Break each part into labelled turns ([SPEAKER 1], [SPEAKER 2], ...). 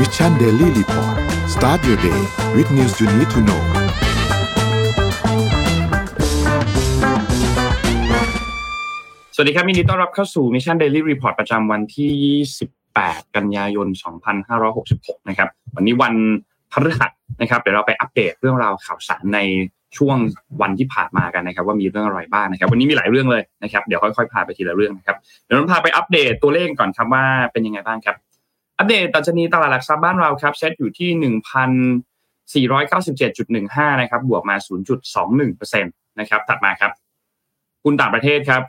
[SPEAKER 1] Mission Daily Report start your day with news you need to know
[SPEAKER 2] สวัสดีครับยินดีต้อนรับเข้าสู่ Mission Daily Report ประจำวันที่ 28 กันยายน 2566 นะครับ วันนี้วันพฤหัสนะครับ เดี๋ยวเราไปอัปเดตเรื่องราวข่าวสารในช่วงวันที่ผ่านมากันนะครับ ว่ามีเรื่องอะไรบ้างนะครับ วันนี้มีหลายเรื่องเลยนะครับ เดี๋ยวค่อยๆพาไปทีละเรื่องนะครับ เดี๋ยวเราพาไปอัปเดตตัวเลขก่อนครับว่าเป็นยังไงบ้างครับ อัปเดตตัชนีตลาดหลักทรัพย์บ้านเราครับเซ็ตอยู่ที่ 1,497.15 นะครับ บวกมา 0.21%นะครับ ถัดมาครับหุ้นต่างประเทศครับ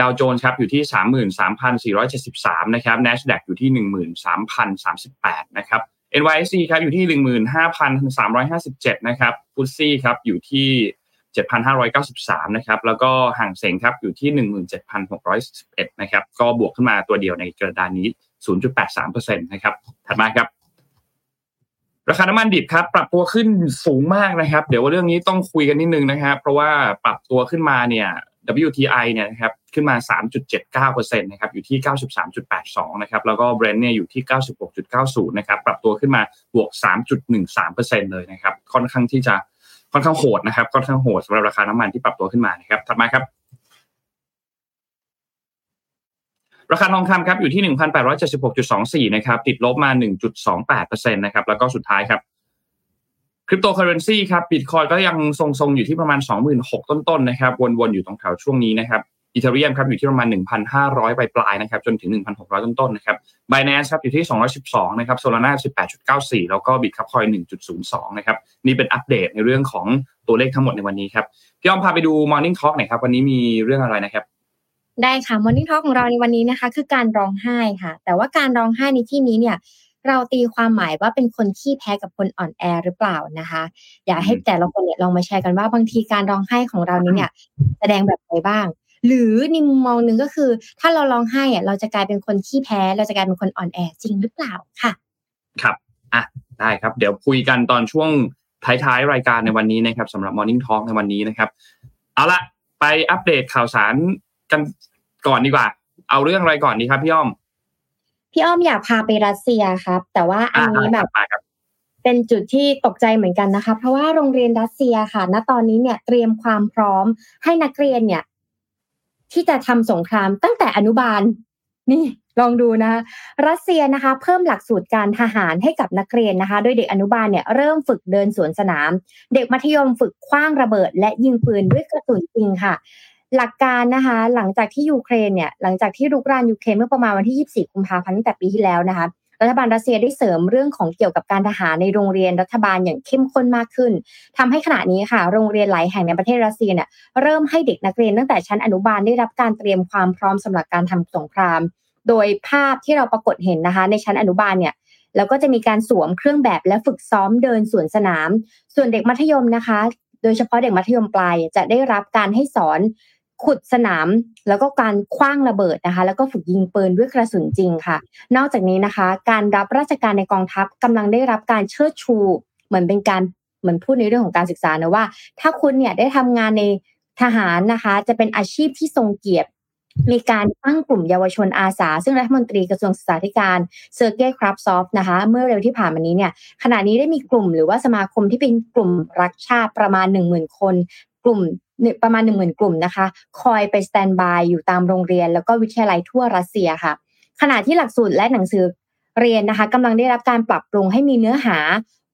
[SPEAKER 2] ดาวโจนส์ครับอยู่ที่ 33,473 นะครับ NASDAQ อยู่ที่ 13,038 นะครับ NYSE ครับอยู่ที่ 15,357 นะครับฟุตซี่ครับอยู่ที่ 7,593 นะครับ แล้วก็ห่างเสงครับอยู่ที่ 17,611 นะครับ ก็บวกขึ้นมาตัวเดียวในกระดานนี้ 0.83%นะครับถัดมาครับ ราคาน้ำมันดิบครับปรับตัวขึ้นสูงมากนะครับ เดี๋ยวว่าเรื่องนี้ต้องคุยกันนิดนึงนะครับ เพราะว่าปรับตัวขึ้นมาเนี่ย WTI เนี่ยนะครับขึ้นมา 3.79%นะครับอยู่ที่ 93.82 นะครับแล้วก็ Brent เนี่ยอยู่ที่ 96.90 นะครับปรับตัวขึ้นมาบวก 3.13%เลยนะครับค่อนข้างที่จะค่อนข้างโหดนะครับค่อนข้างโหดสำหรับราคาน้ำมันที่ปรับตัวขึ้นมานะครับถัดมาครับ ราคาทองคำครับอยู่ที่ 1,876.24 นะครับ ติดลบมา 1.28%นะครับ แล้วก็สุดท้ายครับคริปโตเคอเรนซีครับบิตคอยก็ยังทรงๆ อยู่ที่ประมาณ 26,000 ต้นๆ นะครับ วนๆ อยู่ตรงแถวช่วงนี้นะครับอีเทเรียมครับอยู่ที่ประมาณ 1,500 ปลายๆ นะครับ จนถึง 1,600 ต้นๆ นะครับบ i แ a น c e ครับอยู่ที่ 212 นะครับโซลาร่า18.94 แล้วก็บิตคับคอย 1.02 นะครับ นี่เป็นอัปเดตในเรื่องของตัวเลขทั้งหมดในวันนี้ครับ พี่อ้อมพาไปดู Morning Talk หน่อยครับ วันนี้มีเรื่องอะไรนะครับ
[SPEAKER 3] ได้ค่ะ Morning Talk ของเราในวันนี้นะคะ คือการร้องไห้ค่ะ แต่ว่าการร้องไห้ในที่นี้เนี่ยเราตีความหมายว่าเป็นคนขี้แพ้กับคนอ่อนแอหรือเปล่านะคะ อยากให้แต่ละคนเนี่ยลองมาแชร์กันว่าบางทีการร้องไห้ของเรานี้เนี่ย แสดงแบบไหนบ้าง หรือในมุมมองหนึ่งก็คือ ถ้าเราร้องไห้อะเราจะกลายเป็นคนขี้แพ้ เราจะกลายเป็นคนอ่อนแอจริงหรือเปล่าค่ะ
[SPEAKER 2] ครับอะได้ครับ เดี๋ยวคุยกันตอนช่วงท้ายๆรายการในวันนี้นะครับสำหรับ Morning Talk ในวันนี้นะครับ เอาละไปอัปเดตข่าวสาร กันก่อนดีกว่า เอาเรื่องอะไรก่อนดีครับพี่อ้อม
[SPEAKER 3] พี่อ้อมอยากพาไปรัสเซียครับ แต่ว่าอันนี้แบบ
[SPEAKER 2] มาครับ
[SPEAKER 3] เป็นจุดที่ตกใจเหมือนกันนะคะ เพราะว่าโรงเรียนรัสเซียค่ะ ณตอนนี้เนี่ยเตรียมความพร้อมให้นักเรียนเนี่ย ที่จะทำสงครามตั้งแต่อนุบาล นี่ลองดูนะคะรัสเซียนะคะ เพิ่มหลักสูตรการทหารให้กับนักเรียนนะคะ โดยเด็กอนุบาลเนี่ยเริ่มฝึกเดินสวนสนาม เด็กมัธยมฝึกคว้างระเบิด และยิงปืนด้วยกระสุนจริงค่ะ หลักการนะคะ หลังจากที่ยูเครนเนี่ยหลังจากที่รุกรานยูเครนเมื่อประมาณวันที่ 24 กุมภาพันธ์ตั้งแต่ปีที่แล้วนะคะรัฐบาลรัสเซียได้เสริมเรื่องของเกี่ยวกับการทหารในโรงเรียนรัฐบาลอย่างเข้มข้นมากขึ้นทำให้ขณะนี้ค่ะ โรงเรียนหลายแห่งในประเทศรัสเซียเนี่ยเริ่มให้เด็กนักเรียนตั้งแต่ชั้นอนุบาลได้รับการเตรียมความพร้อมสำหรับการทำสงคราม โดยภาพที่เราปรากฏเห็นนะคะ ในชั้นอนุบาลเนี่ยแล้วก็จะมีการสวมเครื่องแบบและฝึกซ้อมเดินสวนสนาม ส่วนเด็กมัธยมนะคะ โดยเฉพาะเด็กมัธยมปลายจะได้รับการให้สอน ขุดสนามแล้วก็การคว้างระเบิดนะคะ แล้วก็ฝึกยิงปืนด้วยกระสุนจริงค่ะ นอกจากนี้นะคะ การรับราชการในกองทัพกำลังได้รับการเชิดชู เหมือนเป็นการเหมือนพูดในเรื่องของการศึกษานะว่า ถ้าคุณเนี่ยได้ทำงานในทหารนะคะ จะเป็นอาชีพที่ทรงเกียรติมีการตั้งกลุ่มเยาวชนอาสา ซึ่งรัฐมนตรีกระทรวงศึกษาธิการเซอร์เกย์คราฟซอฟนะคะ เมื่อเร็วที่ผ่านมานี้เนี่ยขณะนี้ได้มีกลุ่มหรือว่าสมาคมที่เป็นกลุ่มรักชาติประมาณ 1 0,000 คน กลุ่มประมาณ 1 0,000 กลุ่มนะคะ คอยไป standby อยู่ตามโรงเรียน แล้วก็วิทยาลัยทั่วรัสเซียค่ะ ขณะที่หลักสูตรและหนังสือเรียนนะคะกำลังได้รับการปรับปรุงให้มีเนื้อหา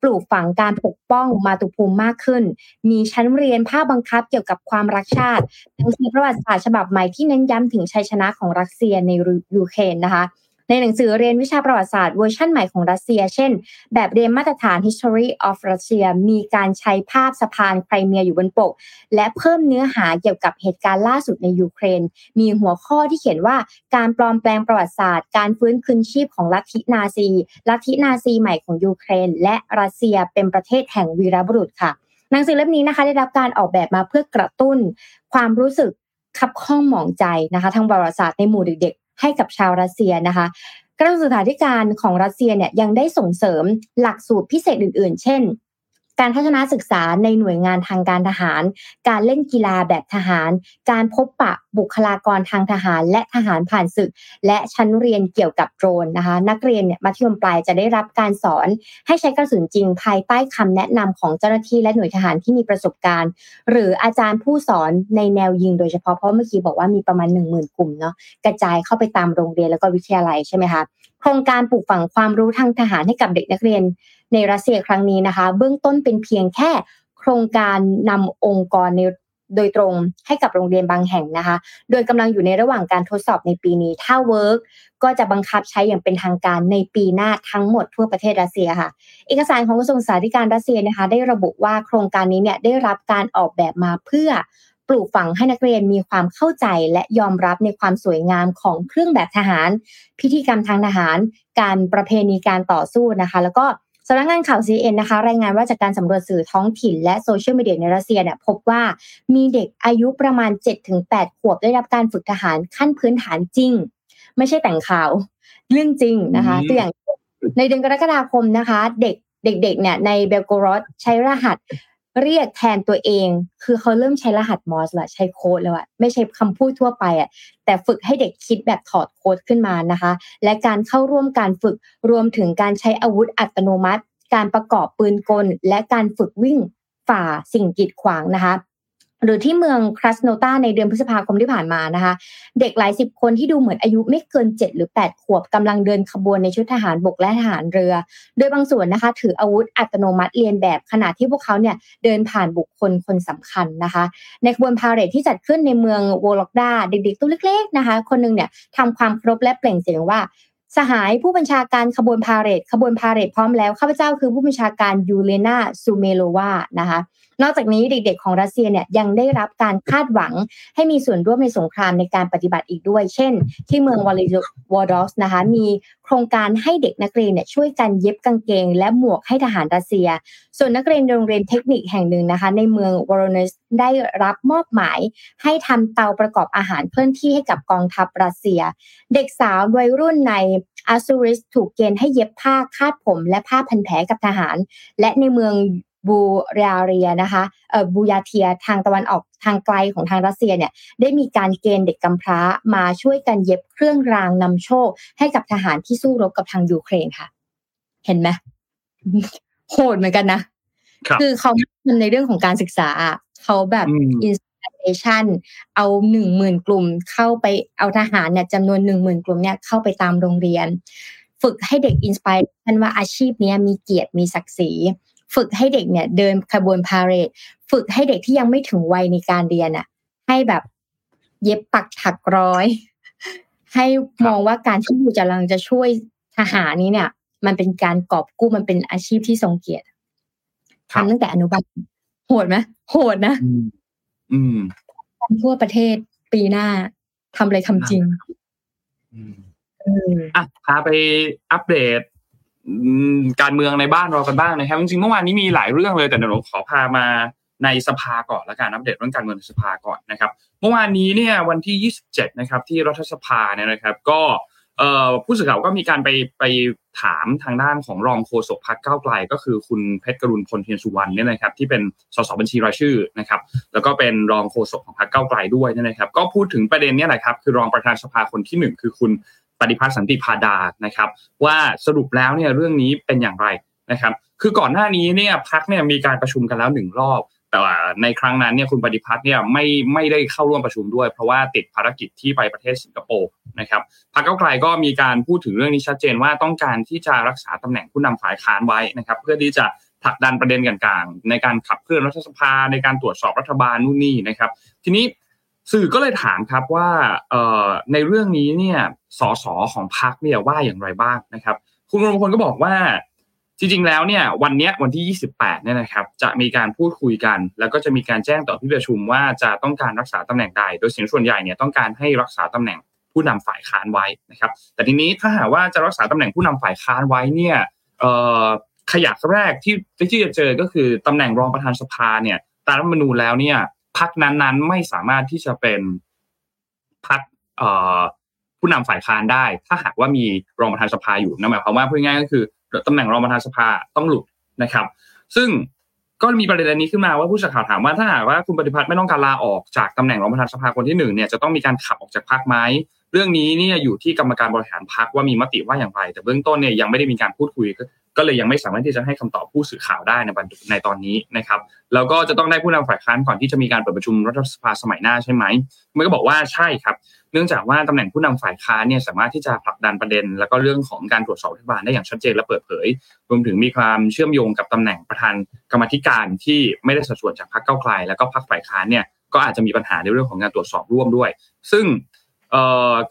[SPEAKER 3] ปลูกฝังการปกป้องมาตุภูมิมากขึ้น มีชั้นเรียนภาคบังคับเกี่ยวกับความรักชาติหนังสือประวัติศาสตร์ฉบับใหม่ที่เน้นย้ำถึงชัยชนะของรัสเซียในยูเครนนะคะ ในหนังสือเรียนวิชาประวัติศาสตร์เวอร์ชันใหม่ของรัสเซีย เช่น แบบเรียนมาตรฐาน History of Russia มีการใช้ภาพสะพานไครเมียอยู่บนปก และเพิ่มเนื้อหาเกี่ยวกับเหตุการณ์ล่าสุดในยูเครน มีหัวข้อที่เขียนว่าการปลอมแปลงประวัติศาสตร์ การฟื้นคืนชีพของลัทธินาซี ลัทธินาซีใหม่ของยูเครน และรัสเซียเป็นประเทศแห่งวีรบุรุษค่ะหนังสือเล่มนี้นะคะได้รับการออกแบบมาเพื่อกระตุ้น ความรู้สึกขับข้องหมองใจนะคะทางประวัติศาสตร์ในหมู่เด็ก ให้กับชาวรัสเซียนะคะกระทรวงศึกษาธิการของรัสเซียเนี่ยยังได้ส่งเสริมหลักสูตรพิเศษอื่น ๆ เช่น การทัศนศึกษาในหน่วยงานทางการทหาร การเล่นกีฬาแบบทหาร การพบปะบุคลากรทางทหาร และทหารผ่านศึก และชั้นเรียนเกี่ยวกับโดรนนะคะ นักเรียนเนี่ยมัธยมปลายจะได้รับการสอน ให้ใช้กระสุนจริงภายใต้คำแนะนำของเจ้าหน้าที่และหน่วยทหารที่มีประสบการณ์ หรืออาจารย์ผู้สอนในแนวยิงโดยเฉพาะเพราะเมื่อกี้บอกว่ามีประมาณ 1 0,000 กลุ่มเนาะกระจายเข้าไปตามโรงเรียนแล้วก็วิทยาลัยใช่ไหมคะ โครงการปลูกฝังความรู้ทางทหารให้กับเด็กนักเรียน ในรัสเซียครั้งนี้นะคะ เบื้องต้นเป็นเพียงแค่โครงการนำองค์กรในโดยตรงให้กับโรงเรียนบางแห่งนะคะ โดยกำลังอยู่ในระหว่างการทดสอบในปีนี้ ถ้า work ก็จะบังคับใช้อย่างเป็นทางการในปีหน้าทั้งหมดทั่วประเทศรัสเซียค่ะ เอกสารของกระทรวงศึกษาธิการรัสเซียนะคะ ได้ระบุว่าโครงการนี้เนี่ยได้รับการออกแบบมาเพื่อ ปลูกฝังให้นักเรียนมีความเข้าใจและยอมรับในความสวยงามของเครื่องแบบทหาร พิธีกรรมทางทหาร การประเพณีการต่อสู้นะคะ แล้วก็สำนักงานข่าว CNN นะคะ รายงานว่าจากการสำรวจสื่อท้องถิ่นและโซเชียลมีเดียในรัสเซียเนี่ยพบว่ามีเด็กอายุประมาณ 7-8 ขวบได้รับการฝึกทหารขั้นพื้นฐานจริง ไม่ใช่แต่งข่าว เรื่องจริงนะคะตัวอย่างในเดือนกรกฎาคมนะคะ เด็กเด็กๆเนี่ยในเบลโกรดใช้รหัส เรียกแทนตัวเอง คือเขาเริ่มใช้รหัสมอร์สละใช้โค้ดแล้วอะไม่ใช่คำพูดทั่วไปอะแต่ฝึกให้เด็กคิดแบบถอดโค้ดขึ้นมานะคะ และการเข้าร่วมการฝึกรวมถึงการใช้อาวุธอัตโนมัติ การประกอบปืนกล และการฝึกวิ่งฝ่าสิ่งกีดขวางนะคะ หรือที่เมืองครัสโนตาในเดือนพฤษภาคมที่ผ่านมานะคะ เด็กหลายสิบคนที่ดูเหมือนอายุไม่เกิน 7 หรือ 8 ขวบกำลังเดินขบวนในชุดทหารบกและทหารเรือ โดยบางส่วนนะคะ ถืออาวุธอัตโนมัติเรียนแบบขณะที่พวกเขาเนี่ยเดินผ่านบุคคลคนสำคัญนะคะ ในขบวนพาเหรดที่จัดขึ้นในเมืองโวล็อกดาเด็กๆตัวเล็กๆนะคะ คนนึงเนี่ยทำความเคารพและเปล่งเสียงว่าสหายผู้บัญชาการขบวนพาเหรดขบวนพาเหรดพร้อมแล้วข้าพเจ้าคือผู้บัญชาการยูเลนาซูเมโลวานะคะ นอกจากนี้เด็กๆของรัสเซียเนี่ยยังได้รับการคาดหวังให้มีส่วนร่วมในสงครามในการปฏิบัติอีกด้วย เช่น ที่เมืองวอลิวอดอสนะคะมีโครงการให้เด็กนักเรียนเนี่ยช่วยกันเย็บกางเกง และหมวกให้ทหารรัสเซีย ส่วนนักเรียนโรงเรียนเทคนิคแห่งหนึ่งนะคะ ในเมืองวอร์เนสได้รับมอบหมาย ให้ทำเตาประกอบอาหารเคลื่อนที่ให้กับกองทัพรัสเซีย เด็กสาววัยรุ่นในอาซูริสถูกเกณฑ์ให้เย็บผ้าคาดผมและผ้าพันแผลกับทหาร และในเมือง บูเรียเรียนะคะเอ่อบูยาเทียทางตะวันออกทางไกลของทางรัสเซียเนี่ยได้มีการเกณฑ์เด็กกำพร้ามาช่วยกันเย็บเครื่องรางนำโชค ให้กับทหารที่สู้รบกับทางยูเครนค่ะ เห็นไหมโหดเหมือนกันนะคือเขาทำในเรื่องของการศึกษาเขาแบบ installation เอาหนึ่งหมื่นกลุ่มเข้าไปเอาทหารเนี่ยจำนวนหนึ่งหมื่นกลุ่มเนี่ยเข้าไปตามโรงเรียน ฝึกให้เด็ก inspiration ว่าอาชีพนี้มีเกียรติมีศักดิ์ศรี ฝึกให้เด็กเนี่ยเดินขบวนพาเหรดฝึกให้เด็กที่ยังไม่ถึงวัยในการเรียนอะ ให้แบบเย็บปักถักร้อย ให้มองว่าการที่อยู่จะลังจะช่วยทหารนี้เนี่ย มันเป็นการกอบกู้มันเป็นอาชีพที่ทรงเกียรติทำตั้งแต่อนุบาลโหดไหมโหดนะ
[SPEAKER 2] อืม
[SPEAKER 3] ทั่วประเทศปีหน้าทำอะไรทำจริง
[SPEAKER 2] อะพาไปอัปเดต การเมืองในบ้านเรากันบ้างนะครับจริงๆเมื่อวานนี้มีหลายเรื่องเลยแต่เดี๋ยวผมขอพามาในสภาก่อนและการอัปเดตเรื่องการเมืองในสภาก่อนนะครับเมื่อวานนี้เนี่ยวันที่ 27 นะครับที่รัฐสภาเนี่ยนะครับ ก็ผู้สื่อข่าวก็มีการไปไปถามทางด้านของรองโฆษกพรรคก้าวไกล ก็คือคุณเพชรกรุณพลเทียนสุวรรณเนี่ยนะครับที่เป็นสสบัญชีรายชื่อนะครับแล้วก็เป็นรองโฆษกของพรรคก้าวไกลด้วยนะครับ ก็พูดถึงประเด็นนี้แหละครับคือรองประธานสภาคนที่ 1 คือคุณ ปฏิพัฒน์สันติพาดานะครับ ว่าสรุปแล้วเนี่ยเรื่องนี้เป็นอย่างไรนะครับ คือก่อนหน้านี้เนี่ยพักเนี่ยมีการประชุมกันแล้วหนึ่งรอบ แต่ว่าในครั้งนั้นเนี่ยคุณปฏิพัฒน์เนี่ยไม่ไม่ได้เข้าร่วมประชุมด้วย เพราะว่าติดภารกิจที่ไปประเทศสิงคโปร์นะครับพรรคเก้าไกลก็มีการพูดถึงเรื่องนี้ชัดเจนว่าต้องการที่จะรักษาตำแหน่งผู้นำฝ่ายค้านไว้นะครับ เพื่อที่จะผลักดันประเด็นต่างๆในการขับเคลื่อนรัฐสภาในการตรวจสอบรัฐบาลนู่นนี่นะครับ ทีนี้ สื่อก็เลยถามครับว่าในเรื่องนี้เนี่ยสสของพรรคเนี่ยว่าอย่างไรบ้างนะครับ คุณรมพลก็บอกว่าจริงๆแล้วเนี่ยวันนี้วันที่ 28เนี่ยนะครับจะมีการพูดคุยกัน แล้วก็จะมีการแจ้งต่อที่ประชุมว่าจะต้องการรักษาตำแหน่งใด โดยเสียงส่วนใหญ่เนี่ยต้องการให้รักษาตำแหน่งผู้นำฝ่ายค้านไว้นะครับ แต่ทีนี้ถ้าหากว่าจะรักษาตำแหน่งผู้นำฝ่ายค้านไว้เนี่ยขยักแรกที่ที่จะเจอก็คือตำแหน่งรองประธานสภาเนี่ยตามรัฐมนูญแล้วเนี่ย พักนั้นๆ ไม่สามารถที่จะเป็นพักผู้นำฝ่ายค้านได้ ถ้าหากว่ามีรองประธานสภาอยู่นั่นหมายความว่าพูดง่ายก็คือตำแหน่งรองประธานสภาต้องหลุดนะครับ ซึ่งก็มีประเด็นนี้ขึ้นมาว่าผู้สื่อข่าวถามว่าถ้าหากว่าคุณปฏิพัฒน์ไม่ต้องการลาออกจากตำแหน่งรองประธานสภาคนที่หนึ่งเนี่ยจะต้องมีการขับออกจากพรรคไหมเรื่องนี้เนี่ยอยู่ที่กรรมการบริหารพรรคว่ามีมติว่าอย่างไร แต่เบื้องต้นเนี่ยยังไม่ได้มีการพูดคุย ก็เลยยังไม่สามารถที่จะให้คำตอบผู้สื่อข่าวได้ในในตอนนี้นะครับแล้วก็จะต้องได้ผู้นำฝ่ายค้านก่อนที่จะมีการเปิดประชุมรัฐสภาสมัยหน้าใช่ไหมมันก็บอกว่าใช่ครับ เนื่องจากว่าตำแหน่งผู้นำฝ่ายค้านเนี่ยสามารถที่จะผลักดันประเด็น แล้วก็เรื่องของการตรวจสอบรัฐบาลได้อย่างชัดเจนและเปิดเผย รวมถึงมีความเชื่อมโยงกับตำแหน่งประธานกรรมธิการที่ไม่ได้สัดส่วนจากพรรคเก้าไกลแล้วก็พรรคฝ่ายค้านเนี่ยก็อาจจะมีปัญหาในเรื่องของการตรวจสอบร่วมด้วย ซึ่ง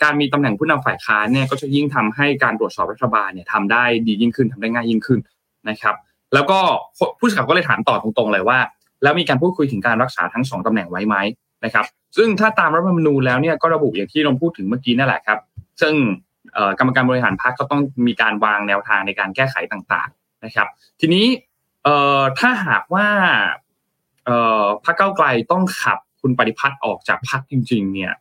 [SPEAKER 2] การมีตำแหน่งผู้นำฝ่ายค้านเนี่ยก็จะยิ่งทำให้การตรวจสอบรัฐบาลเนี่ยทำได้ดียิ่งขึ้นทำได้ง่ายยิ่งขึ้นนะครับ แล้วก็ผู้สื่อข่าวก็เลยถามต่อตรงๆเลยว่า แล้วมีการพูดคุยถึงการรักษาทั้งสองตำแหน่งไว้ไหมนะครับ ซึ่งถ้าตามรัฐธรรมนูญแล้วเนี่ยก็ระบุอย่างที่เราพูดถึงเมื่อกี้นั่นแหละครับ ซึ่งกรรมการบริหารพรรคก็ต้องมีการวางแนวทางในการแก้ไขต่างๆนะครับ ทีนี้ถ้าหากว่าพรรคเก้าไกลต้องขับคุณปฏิพัฒน์ออกจากพรรคจริง ๆ เนี่ย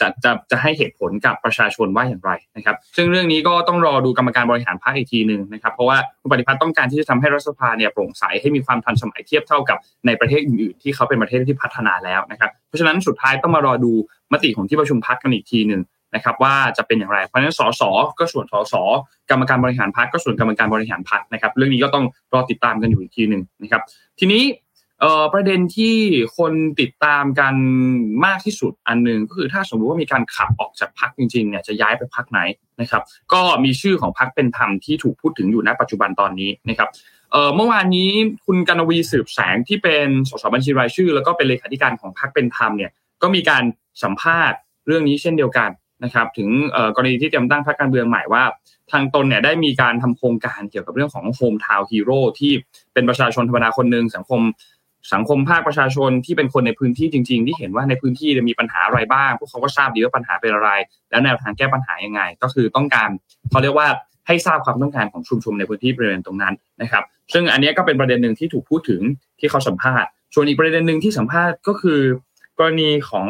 [SPEAKER 2] จะจะจะให้เหตุผลกับประชาชนว่าอย่างไรนะครับ ซึ่งเรื่องนี้ก็ต้องรอดูกรรมการบริหารพรรคอีกทีหนึ่งนะครับ เพราะว่าคุณปฏิพัฒน์ต้องการที่จะทำให้รัฐสภาเนี่ยโปร่งใสให้มีความทันสมัยเทียบเท่ากับในประเทศอื่นๆที่เขาเป็นประเทศที่พัฒนาแล้วนะครับ เพราะฉะนั้นสุดท้ายต้องมารอดูมติของที่ประชุมพรรคกันอีกทีหนึ่งนะครับว่าจะเป็นอย่างไร เพราะฉะนั้นสสก็ส่วนสสกรรมการบริหารพรรคก็ส่วนกรรมการบริหารพรรคนะครับ เรื่องนี้ก็ต้องรอติดตามกันอยู่อีกทีหนึ่งนะครับ ทีนี้ เอ่อประเด็นที่คนติดตามกันมากที่สุดอันหนึ่งก็คือถ้าสมมติว่ามีการขับออกจากพักจริงๆเนี่ยจะย้ายไปพักไหนนะครับ ก็มีชื่อของพักเป็นธรรมที่ถูกพูดถึงอยู่ณปัจจุบันตอนนี้นะครับเอ่อเมื่อวานนี้คุณกนวีสืบแสงที่เป็นสสบัญชีรายชื่อ แล้วก็เป็นเลขาธิการของพักเป็นธรรมเนี่ยก็มีการสัมภาษณ์เรื่องนี้เช่นเดียวกันนะครับ ถึงกรณีที่เตรียมตั้งพรรคการเมืองใหม่ว่า ทางตนเนี่ยได้มีการทำโครงการเกี่ยวกับเรื่องของโฮมทาวน์ฮีโร่ที่เป็นประชาชนธรรมดาคนหนึ่งสังคม สังคมภาคประชาชนที่เป็นคนในพื้นที่จริง ๆ ที่เห็นว่าในพื้นที่มีปัญหาอะไรบ้าง พวกเขาก็ทราบดีว่าปัญหาเป็นอะไร แล้วแนวทางแก้ปัญหายังไง ก็คือต้องการเขาเรียกว่าให้ทราบความต้องการของชุมชนในพื้นที่บริเวณตรงนั้นนะครับ ซึ่งอันนี้ก็เป็นประเด็นหนึ่งที่ถูกพูดถึงที่เขาสัมภาษณ์ส่วนอีกประเด็นหนึ่งที่สัมภาษณ์ก็คือ กรณีของ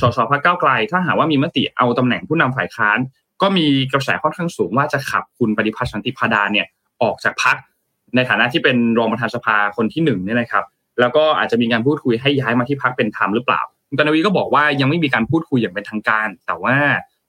[SPEAKER 2] สสพักเก้าไกล ถ้าหากว่ามีมติเอาตำแหน่งผู้นำฝ่ายค้าน ก็มีกระแสค่อนข้างสูงว่าจะขับคุณปฏิพัฒน์สันติพาดาเนี่ยออกจากพัก ในฐานะที่เป็นรองประธานสภาคนที่หนึ่งเนี่ยนะครับ แล้วก็อาจจะมีการพูดคุยให้ย้ายมาที่พักเป็นธรรมหรือเปล่าคุณกนวีก็บอกว่ายังไม่มีการพูดคุยอย่างเป็นทางการ แต่ว่า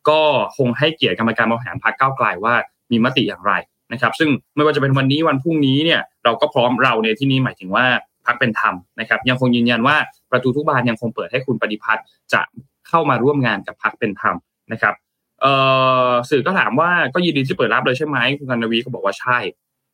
[SPEAKER 2] ก็คงให้เกียรติกรรมการบริหารพักเก้าไกลว่ามีมติอย่างไรนะครับ ซึ่งไม่ว่าจะเป็นวันนี้วันพรุ่งนี้เนี่ยเราก็พร้อมเราในที่นี้หมายถึงว่าพักเป็นธรรมนะครับ ยังคงยืนยันว่าประตูทุกบานยังคงเปิดให้คุณปฏิพัฒน์จะเข้ามาร่วมงานกับพักเป็นธรรมนะครับสื่อก็ถามว่าก็ยินดีที่เปิดรับเลยใช่ไหมคุณกนวีก็บอกว่าใช่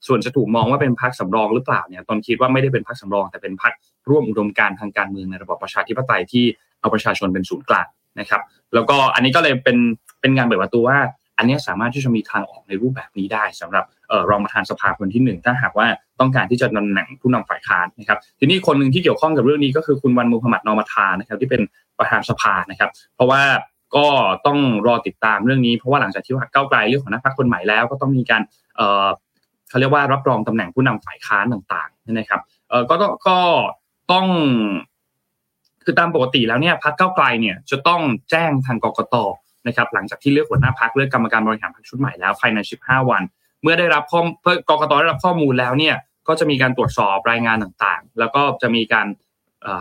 [SPEAKER 2] ส่วนจะถูกมองว่าเป็นพรรคสำรองหรือเปล่าเนี่ยตนคิดว่าไม่ได้เป็นพรรคสำรอง แต่เป็นพรรคร่วมอุดมการทางการเมืองในระบอบประชาธิปไตยที่เอาประชาชนเป็นศูนย์กลางนะครับ แล้วก็อันนี้ก็เลยเป็นเป็นงานเปิดประตูว่า อันนี้สามารถที่จะมีทางออกในรูปแบบนี้ได้สำหรับรองประธานสภาคนที่หนึ่งถ้าหากว่าต้องการที่จะนำหน่งผู้นำฝ่ายค้านนะครับ ทีนี้คนหนึ่งที่เกี่ยวข้องกับเรื่องนี้ก็คือคุณวันมูฮัมหมัดนอมาทานะครับ ที่เป็นประธานสภานะครับ เพราะว่าก็ต้องรอติดตามเรื่องนี้เพราะว่าหลังจากที่ว่าก้าไกลเรื่องของนักพรรคคนใหม่แล้ว ก็ต้องมีการ เขาเรียกว่ารับรองตำแหน่งผู้นำฝ่ายค้านต่างๆนะครับเออก็ต้องก็ต้อง คือตามปกติแล้วเนี่ยพักเก้าไกลเนี่ยจะต้องแจ้งทางกกตนะครับ หลังจากที่เลือกหัวหน้าพักเลือกกรรมการบริหารพักชุดใหม่แล้วภายใน 15 วัน เมื่อได้รับข้อเพื่อกกตได้รับข้อมูลแล้วเนี่ย ก็จะมีการตรวจสอบรายงานต่างๆ แล้วก็จะมีการ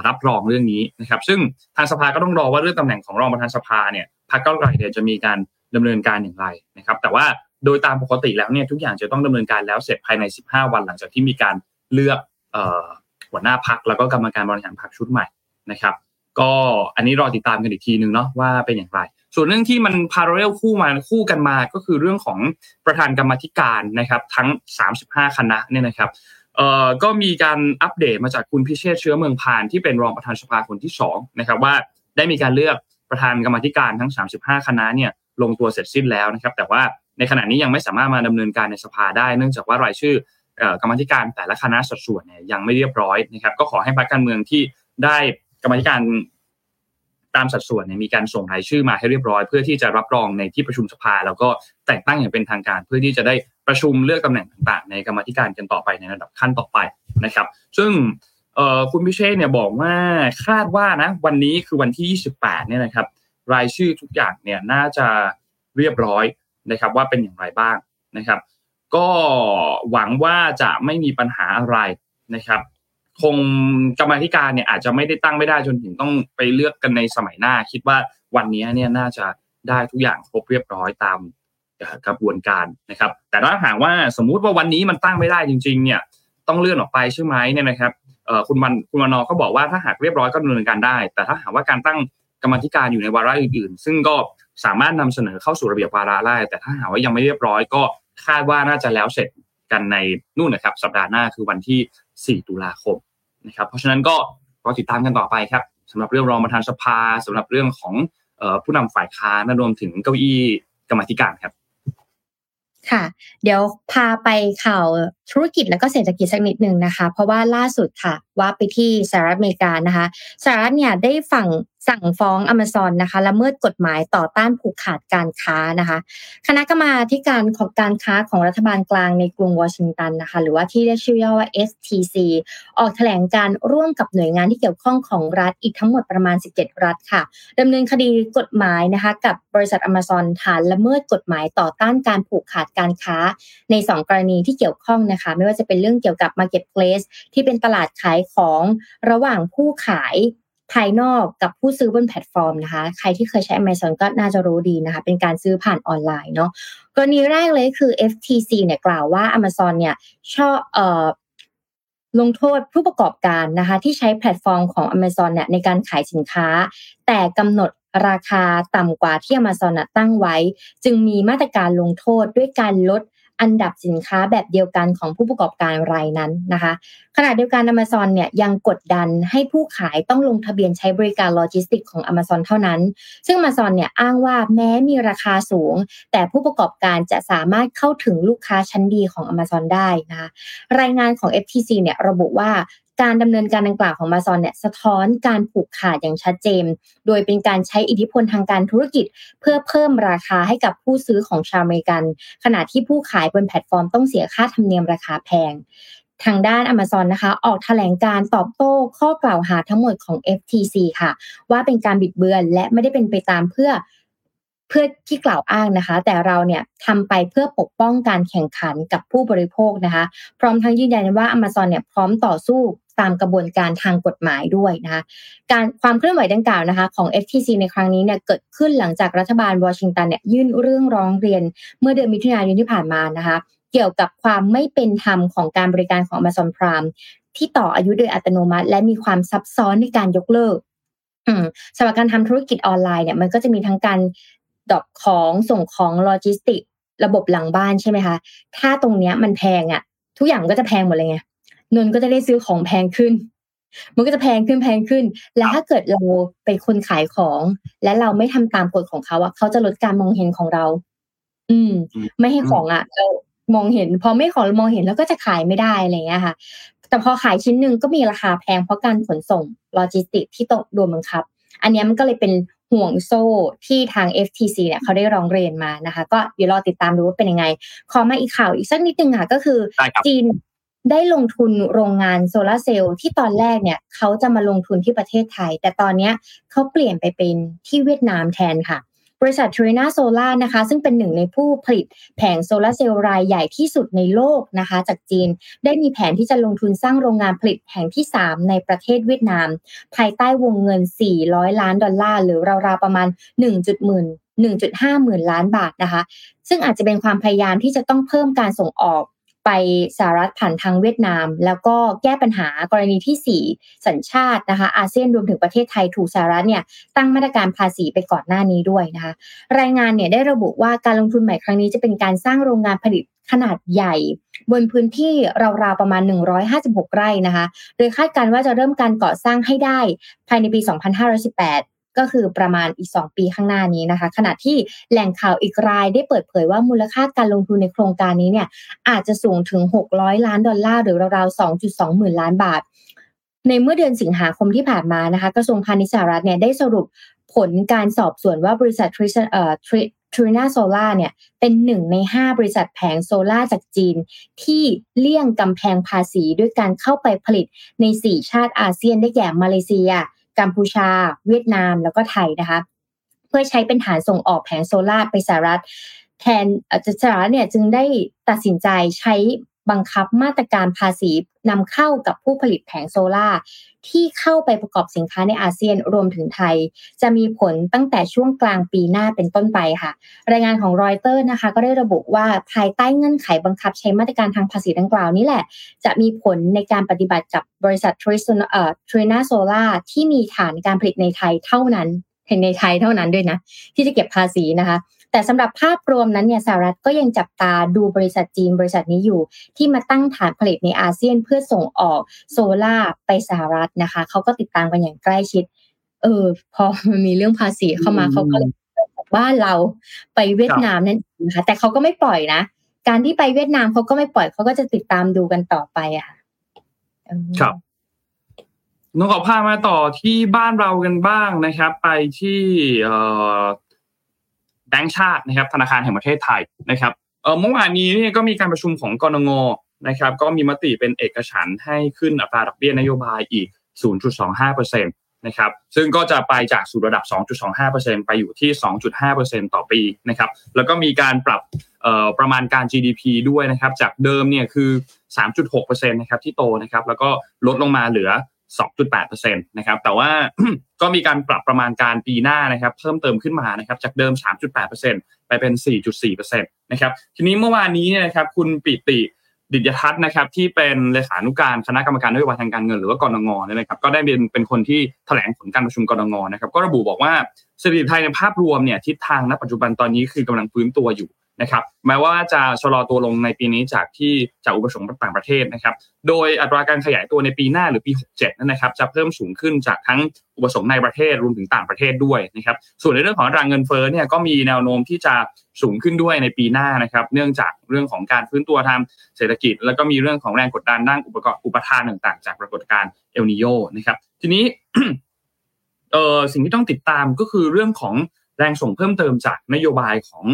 [SPEAKER 2] รับรองเรื่องนี้นะครับ ซึ่งทางสภาก็ต้องรอว่าเรื่องตำแหน่งของรองประธานสภาเนี่ยพักเก้าไกลเนี่ยจะมีการดำเนินการอย่างไรนะครับ แต่ว่า โดยตามปกติแล้วเนี่ยทุกอย่างจะต้องดำเนินการแล้วเสร็จภายใน 15 วันหลังจากที่มีการเลือกหัวหน้าพักแล้วก็กรรมการบริหารพักชุดใหม่นะครับ ก็อันนี้รอติดตามกันอีกทีนึงเนาะว่าเป็นอย่างไร ส่วนเรื่องที่มันพาราเรลคู่มาคู่กันมาก็คือเรื่องของประธานกรรมธิการนะครับ ทั้ง 35 คณะเนี่ยนะครับเอ่อก็มีการอัปเดตมาจากคุณพิเชษเชื้อเมืองพานที่เป็นรองประธานสภาคนที่2นะครับว่าได้มีการเลือกประธานกรรมธิการทั้ง 35 คณะเนี่ยลงตัวเสร็จสิ้นแล้วนะครับ แต่ว่า ในขณะนี้ยังไม่สามารถมาดำเนินการในสภาได้เนื่องจากว่ารายชื่อกรรมธิการแต่ละคณะสัดส่วนเนี่ยยังไม่เรียบร้อยนะครับ ก็ขอให้พรรคการเมืองที่ได้กรรมธิการตามสัดส่วนเนี่ยมีการส่งรายชื่อมาให้เรียบร้อย เพื่อที่จะรับรองในที่ประชุมสภา แล้วก็แต่งตั้งอย่างเป็นทางการ เพื่อที่จะได้ประชุมเลือกตำแหน่งต่างๆ ในกรรมธิการกันต่อไปในระดับขั้นต่อไปนะครับ ซึ่งคุณพิเชษเนี่ยบอกว่าคาดว่านะวันนี้คือวันที่ 28เนี่ยนะครับรายชื่อทุกอย่างเนี่ยน่าจะเรียบร้อย นะครับว่าเป็นอย่างไรบ้างนะครับ ก็หวังว่าจะไม่มีปัญหาอะไรนะครับคงกรรมธิการเนี่ยอาจจะไม่ได้ตั้งไม่ได้จนถึงต้องไปเลือกกันในสมัยหน้า คิดว่าวันนี้เนี่ยน่าจะได้ทุกอย่างครบเรียบร้อยตามกระบวนการนะครับ แต่ถ้าหากว่าสมมุติว่าวันนี้มันตั้งไม่ได้จริง ๆ เนี่ยต้องเลื่อนออกไปใช่ไหมเนี่ยนะครับคุณวันคุณวันนอก็บอกว่าถ้าหากเรียบร้อยก็ดำเนินการได้ แต่ถ้าหากว่าการตั้งกรรมธิการอยู่ในวาระอื่น ๆ ซึ่งก็ สามารถนำเสนอเข้าสู่ระเบียบวาระได้ แต่ถ้าหากว่ายังไม่เรียบร้อยก็คาดว่าน่าจะแล้วเสร็จกันในนู่นนะครับ สัปดาห์หน้าคือวันที่ 4 ตุลาคมนะครับ เพราะฉะนั้นก็รอติดตามกันต่อไปครับสำหรับเรื่องรองประธานสภาสำหรับเรื่องของผู้นำฝ่ายค้านรวมถึงเก้าอี้กรรมธิการครับ
[SPEAKER 3] ค่ะ เดี๋ยวพาไปข่าว ธุรกิจแล้วก็เศรษฐกิจสักนิดหนึ่งนะคะ เพราะว่าล่าสุดค่ะว่าไปที่สหรัฐอเมริกานะคะสหรัฐเนี่ยได้ฝั่งสั่งฟ้องอเมซอนนะคะละเมิดกฎหมายต่อต้านผูกขาดการค้านะคะ คณะกรรมาการของการค้าของรัฐบาลกลางในกรุงวอชิงตันนะคะ หรือว่าที่เรียกชื่อย่อว่า STC ออกแถลงการร่วมกับหน่วยงานที่เกี่ยวข้องของรัฐอีกทั้งหมดประมาณ 17 รัฐค่ะดำเนินคดีกฎหมายนะคะกับบริษัทอเมซอนฐานละเมิดกฎหมายต่อต้านการผูกขาดการค้า ใน 2 กรณีที่เกี่ยวข้องนะคะไม่ว่าจะเป็นเรื่องเกี่ยวกับ Marketplace ที่เป็นตลาดขายของระหว่างผู้ขายภายนอกกับผู้ซื้อบนแพลตฟอร์มนะคะ ใครที่เคยใช้ Amazon ก็น่าจะรู้ดีนะคะ เป็นการซื้อผ่านออนไลน์เนาะกรณีแรกเลยคือ FTC เนี่ยกล่าวว่า Amazon เนี่ยชอบเอ่อลงโทษผู้ประกอบการนะคะ ที่ใช้แพลตฟอร์มของ Amazon เนี่ยในการขายสินค้า แต่กำหนดราคาต่ำกว่าที่ Amazon ตั้งไว้ จึงมีมาตรการลงโทษด้วยการลด อันดับสินค้าแบบเดียวกันของผู้ประกอบการรายนั้นนะคะขณะเดียวกัน Amazon เนี่ยยังกดดันให้ผู้ขายต้องลงทะเบียนใช้บริการโลจิสติกของ Amazon เท่านั้น ซึ่ง Amazon เนี่ยอ้างว่าแม้มีราคาสูง แต่ผู้ประกอบการจะสามารถเข้าถึงลูกค้าชั้นดีของ Amazon ได้นะคะรายงานของ FTC เนี่ยระบุว่า การดำเนินการดังกล่าวของมาซอนเนี่ยสะท้อนการผูกขาดอย่างชัดเจน โดยเป็นการใช้อิทธิพลทางการธุรกิจ เพื่อเพิ่มราคาให้กับผู้ซื้อของชาวอเมริกัน ขณะที่ผู้ขายบนแพลตฟอร์มต้องเสียค่าธรรมเนียมราคาแพงทางด้าน Amazon นะคะ ออกแถลงการณ์ตอบโต้ข้อกล่าวหาทั้งหมดของ FTC ค่ะ ว่าเป็นการบิดเบือนและไม่ได้เป็นไปตามเพื่อ เพื่อที่กล่าวอ้างนะคะ แต่เราเนี่ยทำไปเพื่อปกป้องการแข่งขันกับผู้บริโภคนะคะ พร้อมทั้งยืนยันว่า Amazon เนี่ยพร้อมต่อสู้ตามกระบวนการทางกฎหมายด้วยนะคะการความเคลื่อนไหวดังกล่าวนะคะ ของ FTC ในครั้งนี้เนี่ยเกิดขึ้นหลังจากรัฐบาลวอชิงตันเนี่ยยื่นเรื่องร้องเรียน เมื่อเดือนมิถุนายนที่ผ่านมานะคะ เกี่ยวกับความไม่เป็นธรรมของการบริการของ Amazon Prime ที่ต่ออายุโดยอัตโนมัติ และมีความซับซ้อนในการยกเลิกสำหรับการทำธุรกิจออนไลน์เนี่ยมันก็จะมีทั้งการ ดอกของส่งของโลจิสติก ระบบหลังบ้านใช่ไหมคะ ถ้าตรงเนี้ยมันแพงอะ่ะ ทุกอย่างก็จะแพงหมดเลยไงนนก็จะได้ซื้อของแพงขึ้น มันก็จะแพงขึ้นแพงขึ้น แล้วถ้าเกิดเราเป็นคนขายของ และเราไม่ทำตามกฎของเขาอะเขาจะลดการมองเห็นของเรา อืม ไม่ให้ของอะเรามองเห็น พอไม่ของมองเห็นแล้วก็จะขายไม่ได้อะไรเงี้ยค่ะ แต่พอขายชิ้นหนึ่งก็มีราคาแพงเพราะการขนส่งโลจิสติกที่ต้องโดนบังคับ อันนี้มันก็เลยเป็น ห่วงโซ่ที่ทาง FTC เนี่ยเขาได้ร้องเรียนมานะคะ ก็เดี๋ยวรอติดตามดูว่าเป็นยังไง ขอมาอีกข่าวอีกสักนิดนึงค่ะ ก็คือจีนได้ลงทุนโรงงานโซลาเซลล์ที่ตอนแรกเนี่ยเขาจะมาลงทุนที่ประเทศไทย แต่ตอนนี้เขาเปลี่ยนไปเป็นที่เวียดนามแทนค่ะ บริษัท Trina Solar นะคะ ซึ่งเป็นหนึ่งในผู้ผลิตแผงโซลาเซลล์รายใหญ่ที่สุดในโลกนะคะ จากจีนได้มีแผนที่จะลงทุนสร้างโรงงานผลิตแห่งที่ 3 ในประเทศเวียดนาม ภายใต้วงเงิน 400 ล้านดอลลาร์ หรือราวๆประมาณ1.1หมื่น1.5 หมื่นล้านบาทนะคะ ซึ่งอาจจะเป็นความพยายามที่จะต้องเพิ่มการส่งออก ไปสหรัฐผ่านทางเวียดนาม แล้วก็แก้ปัญหากรณีที่ 4 สัญชาตินะคะอาเซียนรวมถึงประเทศไทยถูกสหรัฐเนี่ยตั้งมาตรการภาษีไปก่อนหน้านี้ด้วยนะคะรายงานเนี่ยได้ระบุว่าการลงทุนใหม่ครั้งนี้จะเป็นการสร้างโรงงานผลิตขนาดใหญ่ บนพื้นที่ราวๆประมาณ 156 ไร่นะคะ โดยคาดการว่าจะเริ่มการก่อสร้างให้ได้ภายในปี 2518 ก็คือประมาณอีก 2 ปีข้างหน้านี้นะคะ ขณะที่แหล่งข่าวอีกรายได้เปิดเผยว่ามูลค่าการลงทุนในโครงการนี้เนี่ยอาจจะสูงถึง 600 ล้านดอลลาร์หรือราวๆ 2.2 หมื่นล้านบาท ในเมื่อเดือนสิงหาคมที่ผ่านมานะคะกระทรวงพาณิชย์สหรัฐเนี่ยได้สรุปผลการสอบสวนว่าบริษัททริเอ่อทริ Trina Solar เนี่ยเป็นหนึ่งใน 5 บริษัทแผงโซล่าจากจีน ที่เลี่ยงกำแพงภาษีด้วยการเข้าไปผลิตใน 4 ชาติอาเซียนได้แก่มาเลเซีย กัมพูชา เวียดนามแล้วก็ไทยนะคะ เพื่อใช้เป็นฐานส่งออกแผงโซลา่าไปสหรัฐแทนสหรัฐเนี่ยจึงได้ตัดสินใจใช้ บังคับมาตรการภาษีนำเข้ากับผู้ผลิตแผงโซลา่าที่เข้าไปประกอบสินค้าในอาเซียนรวมถึงไทย จะมีผลตั้งแต่ช่วงกลางปีหน้าเป็นต้นไปค่ะ รายงานของรอยเตอร์นะคะ ก็ได้ระบุว่าภายใต้เงื่อนไขบังคับใช้มาตรการทางภาษีดังกล่าวนี้แหละ จะมีผลในการปฏิบัติกับบริษัททริสเอ่อ Trina Solar ที่มีฐานการผลิตในไทยเท่านั้นเห็นในไทยเท่านั้นด้วยนะ ที่จะเก็บภาษีนะคะ แต่สำหรับภาพรวมนั้นเนี่ยสหรัฐก็ยังจับตาดูบริษัทจีนบริษัทนี้อยู่ ที่มาตั้งฐานผลิตในอาเซียนเพื่อส่งออกโซล่าไปสหรัฐนะคะเขาก็ติดตามกันอย่างใกล้ชิด เออ พอมันมีเรื่องภาษีเข้ามาเขาก็เลยจากบ้านเราไปเวียดนามนั่นเองนะคะแต่เขาก็ไม่ปล่อยนะการที่ไปเวียดนามเขาก็ไม่ปล่อยเขาก็จะติดตามดูกันต่อไปอะค่ะ
[SPEAKER 2] ครับน้องขอพามาต่อที่บ้านเรากันบ้างนะครับ ไปที่เอ่อ แบงก์ชาตินะครับธนาคารแห่งประเทศไทยนะครับเออเมื่อวานนี้เนี่ยก็มีการประชุมของกรงงนะครับก็มีมติเป็นเอกฉันให้ขึ้นอัตราดอกเบี้ยนโยบายอีก 0.25%นะครับซึ่งก็จะไปจากสู่ระดับ 2.25%ไปอยู่ที่ 2.5%ต่อปีนะครับแล้วก็มีการปรับประมาณการ GDP ด้วยนะครับจากเดิมเนี่ยคือ 3.6%นะครับที่โตนะครับแล้วก็ลดลงมาเหลือ 2.8%นะครับแต่ว่าก็มีการปรับประมาณการปีหน้านะครับเพิ่มเติมขึ้นมานะครับจากเดิม 3.8%ไปเป็น 4.4%นะครับทีนี้เมื่อวานนี้นะครับคุณปิติดิยทัศน์นะครับที่เป็นเลขานุการคณะกรรมการนโยบายทางการเงินหรือว่ากรงงนี่นะครับก็ได้เป็นเป็นคนที่แถลงผลการประชุมกรงงนะครับก็ระบุบอกว่าเศรษฐกิจไทยในภาพรวมเนี่ยทิศทางณปัจจุบันตอนนี้คือกำลังฟื้นตัวอยู่ นะครับแม้ว่าจะชะลอตัวลงในปีนี้จากที่จากอุปสงค์ต่างประเทศนะครับ โดยอัตราการขยายตัวในปีหน้าหรือปี 67นั่นนะครับ จะเพิ่มสูงขึ้นจากทั้งอุปสงค์ในประเทศรวมถึงต่างประเทศด้วยนะครับ ส่วนในเรื่องของอัตราเงินเฟ้อเนี่ยก็มีแนวโน้มที่จะสูงขึ้นด้วยในปีหน้านะครับ เนื่องจากเรื่องของการฟื้นตัวทางเศรษฐกิจ แล้วก็มีเรื่องของแรงกดดันด้านอุปกรณ์อุปทานต่างๆ จากปรากฏการณ์เอลนิโยนะครับ ทีนี้เออสิ่งที่ต้องติดตามก็คือเรื่องของแรงส่งเพิ่มเติมจากนโยบายของ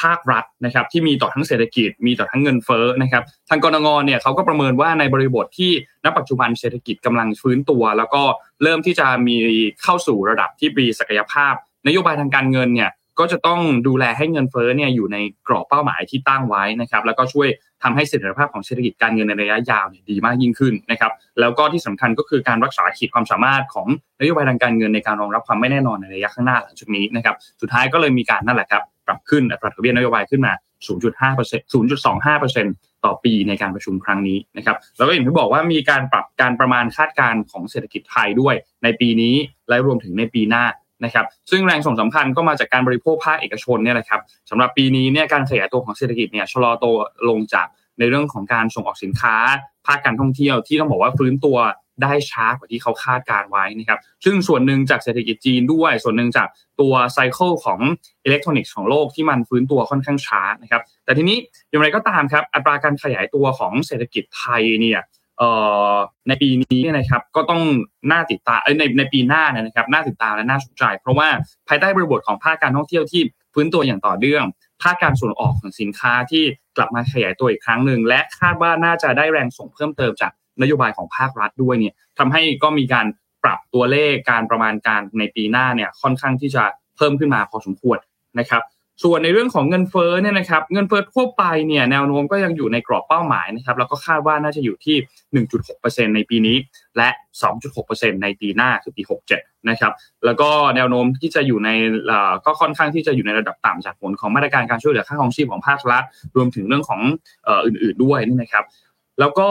[SPEAKER 2] ภาครัฐนะครับที่มีต่อทั้งเศรษฐกิจมีต่อทั้งเงินเฟ้อนะครับทางกรงงเนี่ยเขาก็ประเมินว่าในบริบทที่ณปัจจุบันเศรษฐกิจกำลังฟื้นตัว แล้วก็เริ่มที่จะมีเข้าสู่ระดับที่มีศักยภาพ นโยบายทางการเงินเนี่ยก็จะต้องดูแลให้เงินเฟ้อเนี่ยอยู่ในกรอบเป้าหมายที่ตั้งไว้นะครับแล้วก็ช่วยทำให้เสถียรภาพของเศรษฐกิจการเงินในระยะยาวดีมากยิ่งขึ้นนะครับแล้วก็ที่สำคัญก็คือการรักษาขีดความสามารถของนโยบายทางการเงินในการรองรับความไม่แน่นอนในระยะข้างหน้าหลังจากนี้นะครับสุดท้ายก็เลยมีการนั่นแหละครับ ปรับขึ้นอัตราดอกเบี้ยนโยบายขึ้นมา 0.5% 0.25%ต่อปีในการประชุมครั้งนี้นะครับแล้วก็อย่างที่บอกว่ามีการปรับการประมาณคาดการณ์ของเศรษฐกิจไทยด้วยในปีนี้และรวมถึงในปีหน้านะครับซึ่งแรงส่งสำคัญก็มาจากการบริโภคภาคเอกชนเนี่ยแหละครับสำหรับปีนี้เนี่ยการขยายตัวของเศรษฐกิจเนี่ยชะลอตัวลงจากในเรื่องของการส่งออกสินค้า ภาคการท่องเที่ยวที่ต้องบอกว่าฟื้นตัว ได้ช้ากว่าที่เขาคาดการไว้นะครับ ซึ่งส่วนหนึ่งจากเศรษฐกิจจีนด้วย ส่วนหนึ่งจากตัวไซเคิลของอิเล็กทรอนิกส์ของโลกที่มันฟื้นตัวค่อนข้างช้านะครับ แต่ทีนี้อย่างไรก็ตามครับ อัตราการขยายตัวของเศรษฐกิจไทยเนี่ยในปีนี้นะครับก็ต้องน่าติดตามในในปีหน้านะครับน่าติดตามและน่าสนใจ เพราะว่าภายใต้บริบทของภาคการท่องเที่ยวที่ฟื้นตัวอย่างต่อเนื่อง ภาคการส่งออกของสินค้าที่กลับมาขยายตัวอีกครั้งหนึ่งและคาดว่าน่าจะได้แรงส่งเพิ่มเติมจาก นโยบายของภาครัฐด้วยเนี่ยทำให้ก็มีการปรับตัวเลขการประมาณการในปีหน้าเนี่ยค่อนข้างที่จะเพิ่มขึ้นมาพอสมควรนะครับ ส่วนในเรื่องของเงินเฟ้อเนี่ยนะครับ เงินเฟ้อทั่วไปเนี่ยแนวโน้มก็ยังอยู่ในกรอบเป้าหมายนะครับแล้วก็คาดว่าน่าจะอยู่ที่ 1.6%ในปีนี้ และ 2.6%ในปีหน้าคือปี 67 นะครับ แล้วก็แนวโน้มที่จะอยู่ในก็ค่อนข้างที่จะอยู่ในระดับต่ำจากผลของมาตรการการช่วยเหลือค่าครองชีพของภาครัฐรวมถึงเรื่องของอื่น ๆด้วยนี่นะครับ แล้วก็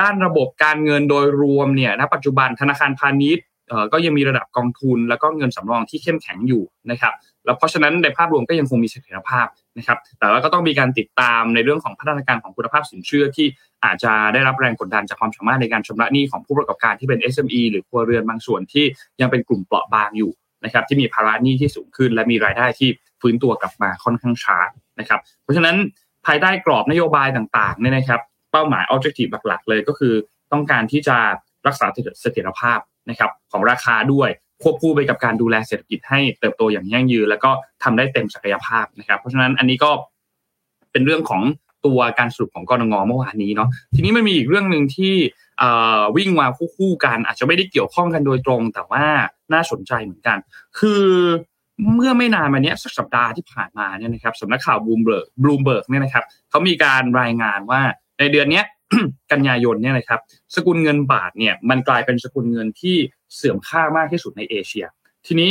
[SPEAKER 2] ด้านระบบการเงินโดยรวมเนี่ยณปัจจุบันธนาคารพาณิชย์ก็ยังมีระดับกองทุน แล้วก็เงินสำรองที่เข้มแข็งอยู่นะครับแล้วเพราะฉะนั้นในภาพรวมก็ยังคงมีเสถียรภาพนะครับ แต่ว่าก็ต้องมีการติดตามในเรื่องของพัฒนาการของคุณภาพสินเชื่อที่อาจจะได้รับแรงกดดันจากความสามารถในการชำระหนี้ของผู้ประกอบการที่เป็น SME หรือครัวเรือนบางส่วนที่ยังเป็นกลุ่มเปราะบางอยู่นะครับที่มีภาระหนี้ที่สูงขึ้น และมีรายได้ที่ฟื้นตัวกลับมาค่อนข้างช้านะครับ เพราะฉะนั้นภายใต้กรอบนโยบายต่างๆเนี่ยนะครับ เป้าหมาย objective หลักๆ เลยก็คือ ต้องการที่จะรักษาเสถียรภาพนะครับของราคาด้วยควบคู่ไปกับการดูแลเศรษฐกิจให้เติบโตอย่างยั่งยืน แล้วก็ทำได้เต็มศักยภาพนะครับ เพราะฉะนั้นอันนี้ก็เป็นเรื่องของตัวการสรุปของกรงงเมื่อวานนี้เนาะทีนี้มันมีอีกเรื่องหนึ่งที่วิ่งมาคู่กัน อาจจะไม่ได้เกี่ยวข้องกันโดยตรง แต่ว่าน่าสนใจเหมือนกัน คือเมื่อไม่นานมานี้สักสัปดาห์ที่ผ่านมาเนี่ยนะครับสำนักข่าวบลูมเบิร์กบลูมเบิร์กเนี่ยนะครับเขามีการรายงานว่า ในเดือนเนี้ยกันยายนเนี่ยนะครับสกุลเงินบาทเนี่ยมันกลายเป็นสกุลเงินที่เสื่อมค่ามากที่สุดในเอเชีย ทีนี้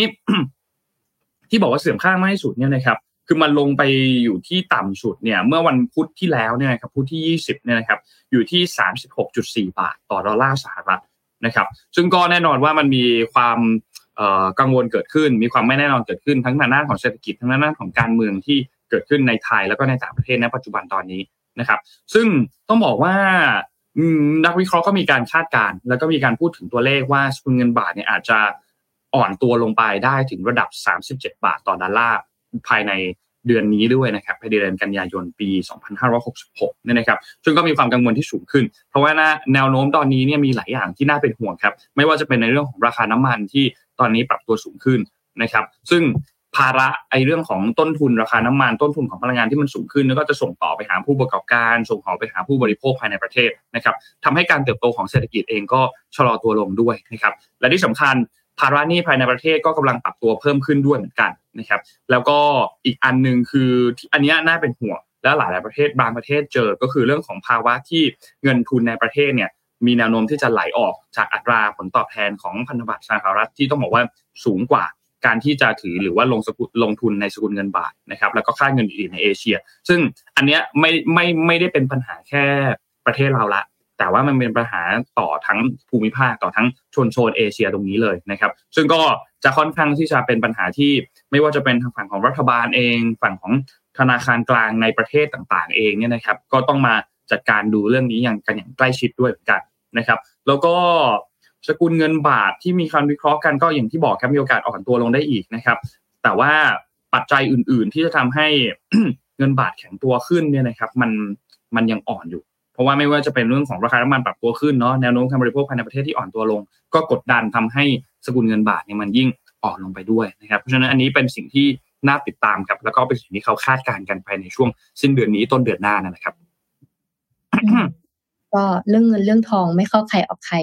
[SPEAKER 2] ที่บอกว่าเสื่อมค่ามากที่สุดเนี่ยนะครับคือมันลงไปอยู่ที่ต่ำสุดเนี่ยเมื่อวันพุธที่แล้วเนี่ยนะครับพุธที่ 20เนี่ยนะครับอยู่ที่ 36.4 บาท ต่อดอลลาร์สหรัฐนะครับ ซึ่งก็แน่นอนว่ามันมีความกังวลเกิดขึ้น มีความไม่แน่นอนเกิดขึ้นทั้งในด้านของเศรษฐกิจทั้งในด้านของการเมืองที่เกิดขึ้นในไทยแล้วก็ในต่างประเทศในปัจจุบันตอนนี้ นะครับ ซึ่งต้องบอกว่านักวิเคราะห์ก็มีการคาดการณ์แล้วก็มีการพูดถึงตัวเลขว่าสกุลเงินบาทเนี่ยอาจจะอ่อนตัวลงไปได้ถึงระดับ 37 บาทต่อดอลลาร์ภายในเดือนนี้ด้วยนะครับภายในเดือนกันยายนปี 2566นี่นะครับ ซึ่งก็มีความกังวลที่สูงขึ้น เพราะว่าแนวโน้มตอนนี้เนี่ยมีหลายอย่างที่น่าเป็นห่วงครับ ไม่ว่าจะเป็นในเรื่องของราคาน้ำมันที่ตอนนี้ปรับตัวสูงขึ้นนะครับ ซึ่ง ภาระไอ้เรื่องของต้นทุนราคาน้ำมันต้นทุนของพลังงานที่มันสูงขึ้นแล้วก็จะส่งต่อไปหาผู้ประกอบการ ส่งต่อไปหาผู้บริโภคภายในประเทศนะครับทำให้การเติบโตของเศรษฐกิจเองก็ชะลอตัวลงด้วยนะครับและที่สำคัญภาระหนี้ภายในประเทศก็กำลังปรับตัวเพิ่มขึ้นด้วยเหมือนกันนะครับแล้วก็อีกอันหนึ่งคืออันนี้น่าเป็นห่วงและหลายหลายประเทศบางประเทศเจอก็คือเรื่องของภาวะที่เงินทุนในประเทศเนี่ยมีแนวโน้มที่จะไหลออกจากอัตราผลตอบแทนของพันธบัตรสหรัฐที่ต้องบอกว่าสูงกว่า การที่จะถือหรือว่าลงสกุลลงทุนในสกุลเงินบาทนะครับ แล้วก็ค่าเงินอื่นในเอเชีย ซึ่งอันเนี้ยไม่ไม่ไม่ได้เป็นปัญหาแค่ประเทศเราละ แต่ว่ามันเป็นปัญหาต่อทั้งภูมิภาคต่อทั้งชนโซนเอเชียตรงนี้เลยนะครับ ซึ่งก็จะค่อนข้างที่จะเป็นปัญหาที่ไม่ว่าจะเป็นทางฝั่งของรัฐบาลเอง ฝั่งของธนาคารกลางในประเทศต่างๆ เองเนี่ยนะครับ ก็ต้องมาจัดการดูเรื่องนี้อย่างกันอย่างใกล้ชิดด้วยเหมือนกันนะครับ แล้วก็ สกุลเงินบาทที่มีการวิเคราะห์กันก็อย่างที่บอกครับมีโอกาสอ่อนตัวลงได้อีกนะครับ แต่ว่าปัจจัยอื่น ๆ ที่จะทำให้เงินบาทแข็งตัวขึ้นเนี่ยนะครับมันมันยังอ่อนอยู่ เพราะว่าไม่ว่าจะเป็นเรื่องของราคาน้ำมันปรับตัวขึ้นเนาะแนวโน้มการบริโภคภายในประเทศที่อ่อนตัวลง ก็กดดันทำให้สกุลเงินบาทเนี่ยมันยิ่งอ่อนลงไปด้วยนะครับเพราะฉะนั้นอันนี้เป็นสิ่งที่น่าติดตามครับ แล้วก็เป็นสิ่งที่เขาคาดการณ์กันภายในช่วงสิ้นเดือนนี้ต้นเดือนหน้านะครับ
[SPEAKER 3] ก็เรื่องเงินเรื่องทองไม่เข้าใครออกใคร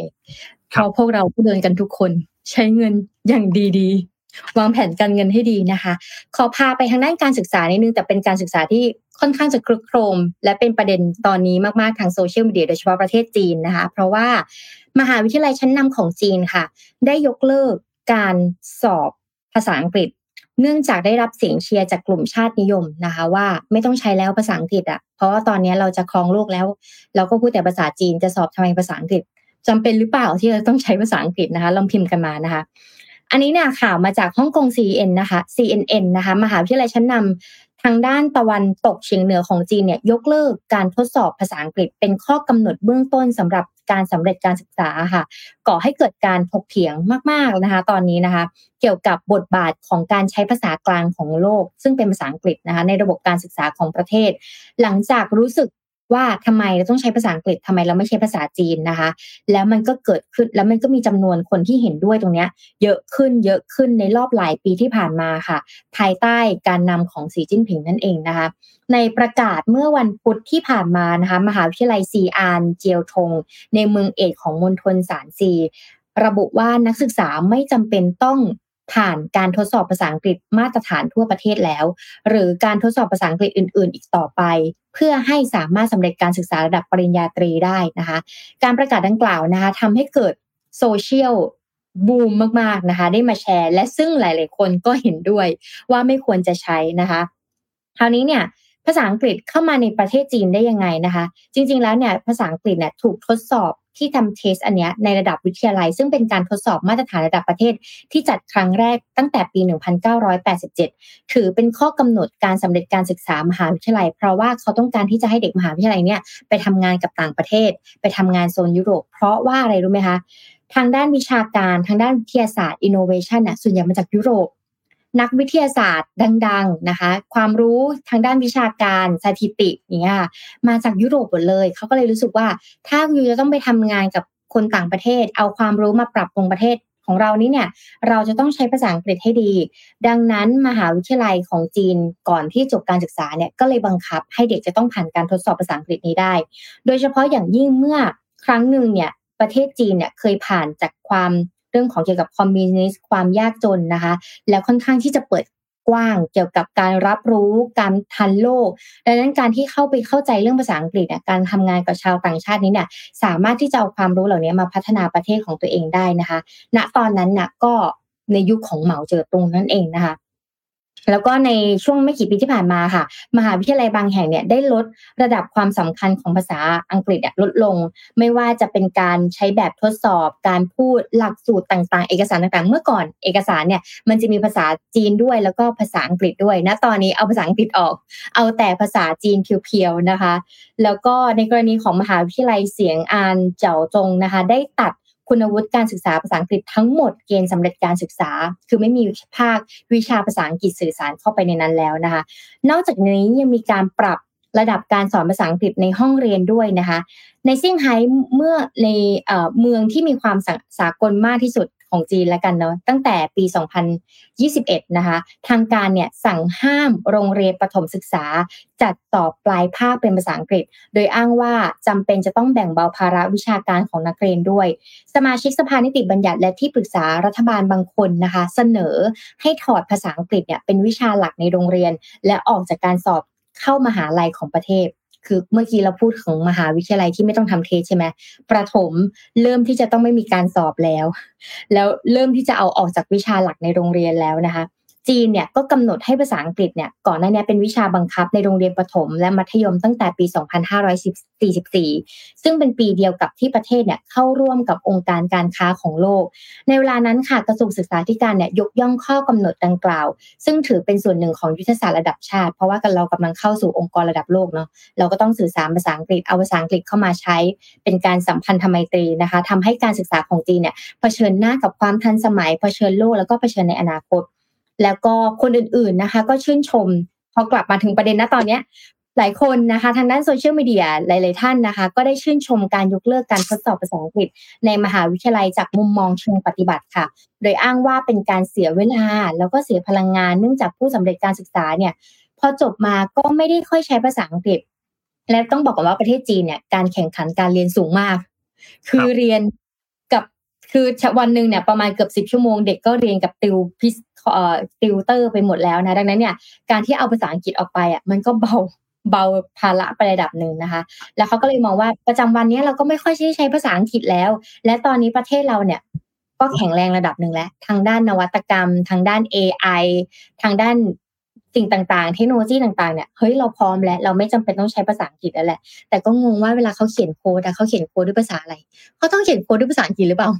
[SPEAKER 3] เพราะพวกเราผู้เดินกันทุกคนใช้เงินอย่างดีๆ วางแผนการเงินให้ดีนะคะ ขอพาไปทางด้านการศึกษานิดนึงแต่เป็นการศึกษาที่ค่อนข้างจะคลึกโครม และเป็นประเด็นตอนนี้มากๆทางโซเชียลมีเดียโดยเฉพาะประเทศจีนนะคะ เพราะว่ามหาวิทยาลัยชั้นนำของจีนค่ะ ได้ยกเลิกการสอบภาษาอังกฤษ เนื่องจากได้รับเสียงเชียร์จากกลุ่มชาตินิยมนะคะ ว่าไม่ต้องใช้แล้วภาษาอังกฤษอะเพราะว่าตอนนี้เราจะครองโลกแล้ว เราก็พูดแต่ภาษาจีนจะสอบทำไมภาษาอังกฤษ จำเป็นหรือเปล่าที่เราต้องใช้ภาษาอังกฤษนะคะ ลองพิมพ์กันมานะคะ อันนี้เนี่ยข่าวมาจากฮ่องกง CNN นะคะ CNN นะคะ มหาวิทยาลัยชั้นนำทางด้านตะวันตกเฉียงเหนือของจีนเนี่ยยกเลิกการทดสอบภาษาอังกฤษ เป็นข้อกำหนดเบื้องต้นสำหรับการสำเร็จการศึกษาค่ะ ก่อให้เกิดการถกเถียงมากๆนะคะ ตอนนี้นะคะ เกี่ยวกับบทบาทของการใช้ภาษากลางของโลก ซึ่งเป็นภาษาอังกฤษนะคะ ในระบบการศึกษาของประเทศ หลังจากรู้สึก ว่าทำไมเราต้องใช้ภาษาอังกฤษทำไมเราไม่ใช้ภาษาจีนนะคะ แล้วมันก็เกิดขึ้นแล้วมันก็มีจำนวนคนที่เห็นด้วยตรงนี้เยอะขึ้นเยอะขึ้นในรอบหลายปีที่ผ่านมาค่ะ ภายใต้การนำของสีจิ้นผิงนั่นเองนะคะ ในประกาศเมื่อวันพุธที่ผ่านมานะคะมหาวิทยาลัยซีอานเจียวทง ในเมืองเอกของมณฑลสารซี ระบุว่านักศึกษาไม่จำเป็นต้อง ผ่านการทดสอบภาษาอังกฤษมาตรฐานทั่วประเทศแล้ว หรือการทดสอบภาษาอังกฤษอื่น ๆ อีกต่อไป เพื่อให้สามารถสำเร็จการศึกษาระดับปริญญาตรีได้นะคะ การประกาศดังกล่าวนะคะทำให้เกิดโซเชียลบูมมาก ๆ นะคะ ได้มาแชร์ และซึ่งหลาย ๆ คนก็เห็นด้วยว่าไม่ควรจะใช้นะคะ คราวนี้เนี่ย ภาษาอังกฤษเข้ามาในประเทศจีนได้ยังไงนะคะ จริง ๆ แล้วเนี่ยภาษาอังกฤษเนี่ยถูกทดสอบที่ทำเทสอันนี้ในระดับวิทยาลัย ซึ่งเป็นการทดสอบมาตรฐานระดับประเทศที่จัดครั้งแรกตั้งแต่ปี 1987 ถือเป็นข้อกำหนดการสำเร็จการศึกษามหาวิทยาลัย เพราะว่าเขาต้องการที่จะให้เด็กมหาวิทยาลัยเนี่ยไปทำงานกับต่างประเทศ ไปทำงานโซนยุโรป เพราะว่าอะไรรู้ไหมคะทางด้านวิชาการทางด้านวิทยาศาสตร์อินโนเวชันน่ะส่วนใหญ่มาจากยุโรป นักวิทยาศาสตร์ดัง ๆนะคะ ความรู้ทางด้านวิชาการสถิติเงี้ยมาจากยุโรปหมดเลย เขาก็เลยรู้สึกว่า ถ้ายูจะต้องไปทำงานกับคนต่างประเทศ เอาความรู้มาปรับปรุงประเทศของเรานี้เนี่ยเราจะต้องใช้ภาษาอังกฤษให้ดี ดังนั้นมหาวิทยาลัยของจีนก่อนที่จบการศึกษาเนี่ยก็เลยบังคับให้เด็กจะต้องผ่านการทดสอบภาษาอังกฤษนี้ได้ โดยเฉพาะอย่างยิ่งเมื่อครั้งหนึ่งเนี่ยประเทศจีนเนี่ยเคยผ่านจากความ รื่องของเกี่ยวกับคอมมิวนิสต์ความยากจนนะคะ แล้วค่อนข้างที่จะเปิดกว้างเกี่ยวกับการรับรู้การทันโลก ดังนั้นการที่เข้าไปเข้าใจเรื่องภาษาอังกฤษการทำงานกับชาวต่างชาตินี้เนี่ยสามารถที่จะเอาความรู้เหล่านี้มาพัฒนาประเทศของตัวเองได้นะคะ ณตอนนั้นน่ะก็ในยุคของเหมาเจ๋อตงนั่นเองนะคะ แล้วก็ในช่วงไม่กี่ปีที่ผ่านมาค่ะ มหาวิทยาลัยบางแห่งเนี่ยได้ลดระดับความสำคัญของภาษาอังกฤษลดลง ไม่ว่าจะเป็นการใช้แบบทดสอบ การพูดหลักสูตรต่างๆ เอกสารต่างๆ เมื่อก่อนเอกสารเนี่ยมันจะมีภาษาจีนด้วยแล้วก็ภาษาอังกฤษด้วยนะตอนนี้เอาภาษาอังกฤษออก เอาแต่ภาษาจีนเพียวๆนะคะ แล้วก็ในกรณีของมหาวิทยาลัยเสียงอานเจ๋าจงนะคะ ได้ตัด คุณวุฒิการศึกษาภาษาอังกฤษทั้งหมดเกณฑ์สำเร็จการศึกษา คือไม่มีภาควิชาภาษาอังกฤษสื่อสารเข้าไปในนั้นแล้วนะคะ นอกจากนี้ยังมีการปรับระดับการสอนภาษาอังกฤษในห้องเรียนด้วยนะคะ ในเซี่ยงไฮ้เมื่อในเมืองที่มีความสากลมากที่สุด ของจีนแล้วกันเนาะตั้งแต่ปี 2021 นะคะ ทางการเนี่ยสั่งห้ามโรงเรียนประถมศึกษา จัดสอบปลายภาคเป็นภาษาอังกฤษ โดยอ้างว่าจำเป็นจะต้องแบ่งเบาภาระวิชาการของนักเรียนด้วย สมาชิกสภานิติบัญญัติและที่ปรึกษารัฐบาลบางคนนะคะ เสนอให้ถอดภาษาอังกฤษเนี่ยเป็นวิชาหลักในโรงเรียน และออกจากการสอบเข้ามหาลัยของประเทศ คือเมื่อกี้เราพูดของมหาวิทยาลัยที่ไม่ต้องทำเทสใช่ไหมประถมเริ่มที่จะต้องไม่มีการสอบแล้ว แล้วเริ่มที่จะเอาออกจากวิชาหลักในโรงเรียนแล้วนะคะ จีนเนี่ยก็กำหนดให้ภาษาอังกฤษเนี่ยก่อนหน้านี้เป็นวิชาบังคับในโรงเรียนประถม และมัธยมตั้งแต่ปี 2544 ซึ่งเป็นปีเดียวกับที่ประเทศเนี่ยเข้าร่วมกับองค์การการค้าของโลก ในเวลานั้นค่ะกระทรวงศึกษาธิการเนี่ยยกย่องข้อกำหนดดังกล่าว ซึ่งถือเป็นส่วนหนึ่งของยุทธศาสตร์ระดับชาติ เพราะว่ากันเรากำลังเข้าสู่องค์กรระดับโลกเนาะเราก็ต้องสื่อสารภาษาอังกฤษเอาภาษาอังกฤษเข้ามาใช้ เป็นการสัมพันธไมตรีนะคะทำให้การศึกษาของจีนเนี่ยเผชิญหน้ากับความทันสมัยเผชิญโลกแล้วก็เผชิญในอนาคต แล้วก็คนอื่นๆนะคะ ก็ชื่นชมพอกลับมาถึงประเด็นณตอนเนี้ยหลายคนนะคะทางด้านโซเชียลมีเดียหลาย ๆ ท่านนะคะ ก็ได้ชื่นชมการยกเลิกการทดสอบภาษาอังกฤษ ในมหาวิทยาลัยจากมุมมองเชิงปฏิบัติค่ะ โดยอ้างว่าเป็นการเสียเวลา แล้วก็เสียพลังงานเนื่องจากผู้สำเร็จการศึกษาเนี่ยพอจบมาก็ไม่ได้ค่อยใช้ภาษาอังกฤษ และต้องบอกก่อนว่าประเทศจีนเนี่ยการแข่งขันการเรียนสูงมาก คือเรียนกับคือวันหนึ่งเนี่ยประมาณเกือบสิบชั่วโมงเด็กก็เรียนกับติวพิ ติวเตอร์ไปหมดแล้วนะ ดังนั้นเนี่ยการที่เอาภาษาอังกฤษออกไปอะมันก็เบาเบาภาระไประดับหนึ่งนะคะ แล้วเขาก็เลยมองว่าประจำวันนี้เราก็ไม่ค่อยใช้ใช้ภาษาอังกฤษแล้ว และตอนนี้ประเทศเราเนี่ย ก็แข็งแรงระดับหนึ่งแล้ว ทางด้านนวัตกรรม ทางด้าน AI ทางด้านสิ่งต่างๆ เทคโนโลยีต่างๆ เนี่ยเฮ้ยเราพร้อมแล้วเราไม่จำเป็นต้องใช้ภาษาอังกฤษแล้วแหละ แต่ก็งงว่าเวลาเขาเขียนโค้ดเขาเขียนโค้ดด้วยภาษาอะไรเขาต้องเขียนโค้ดด้วยภาษาอังกฤษหรือเปล่า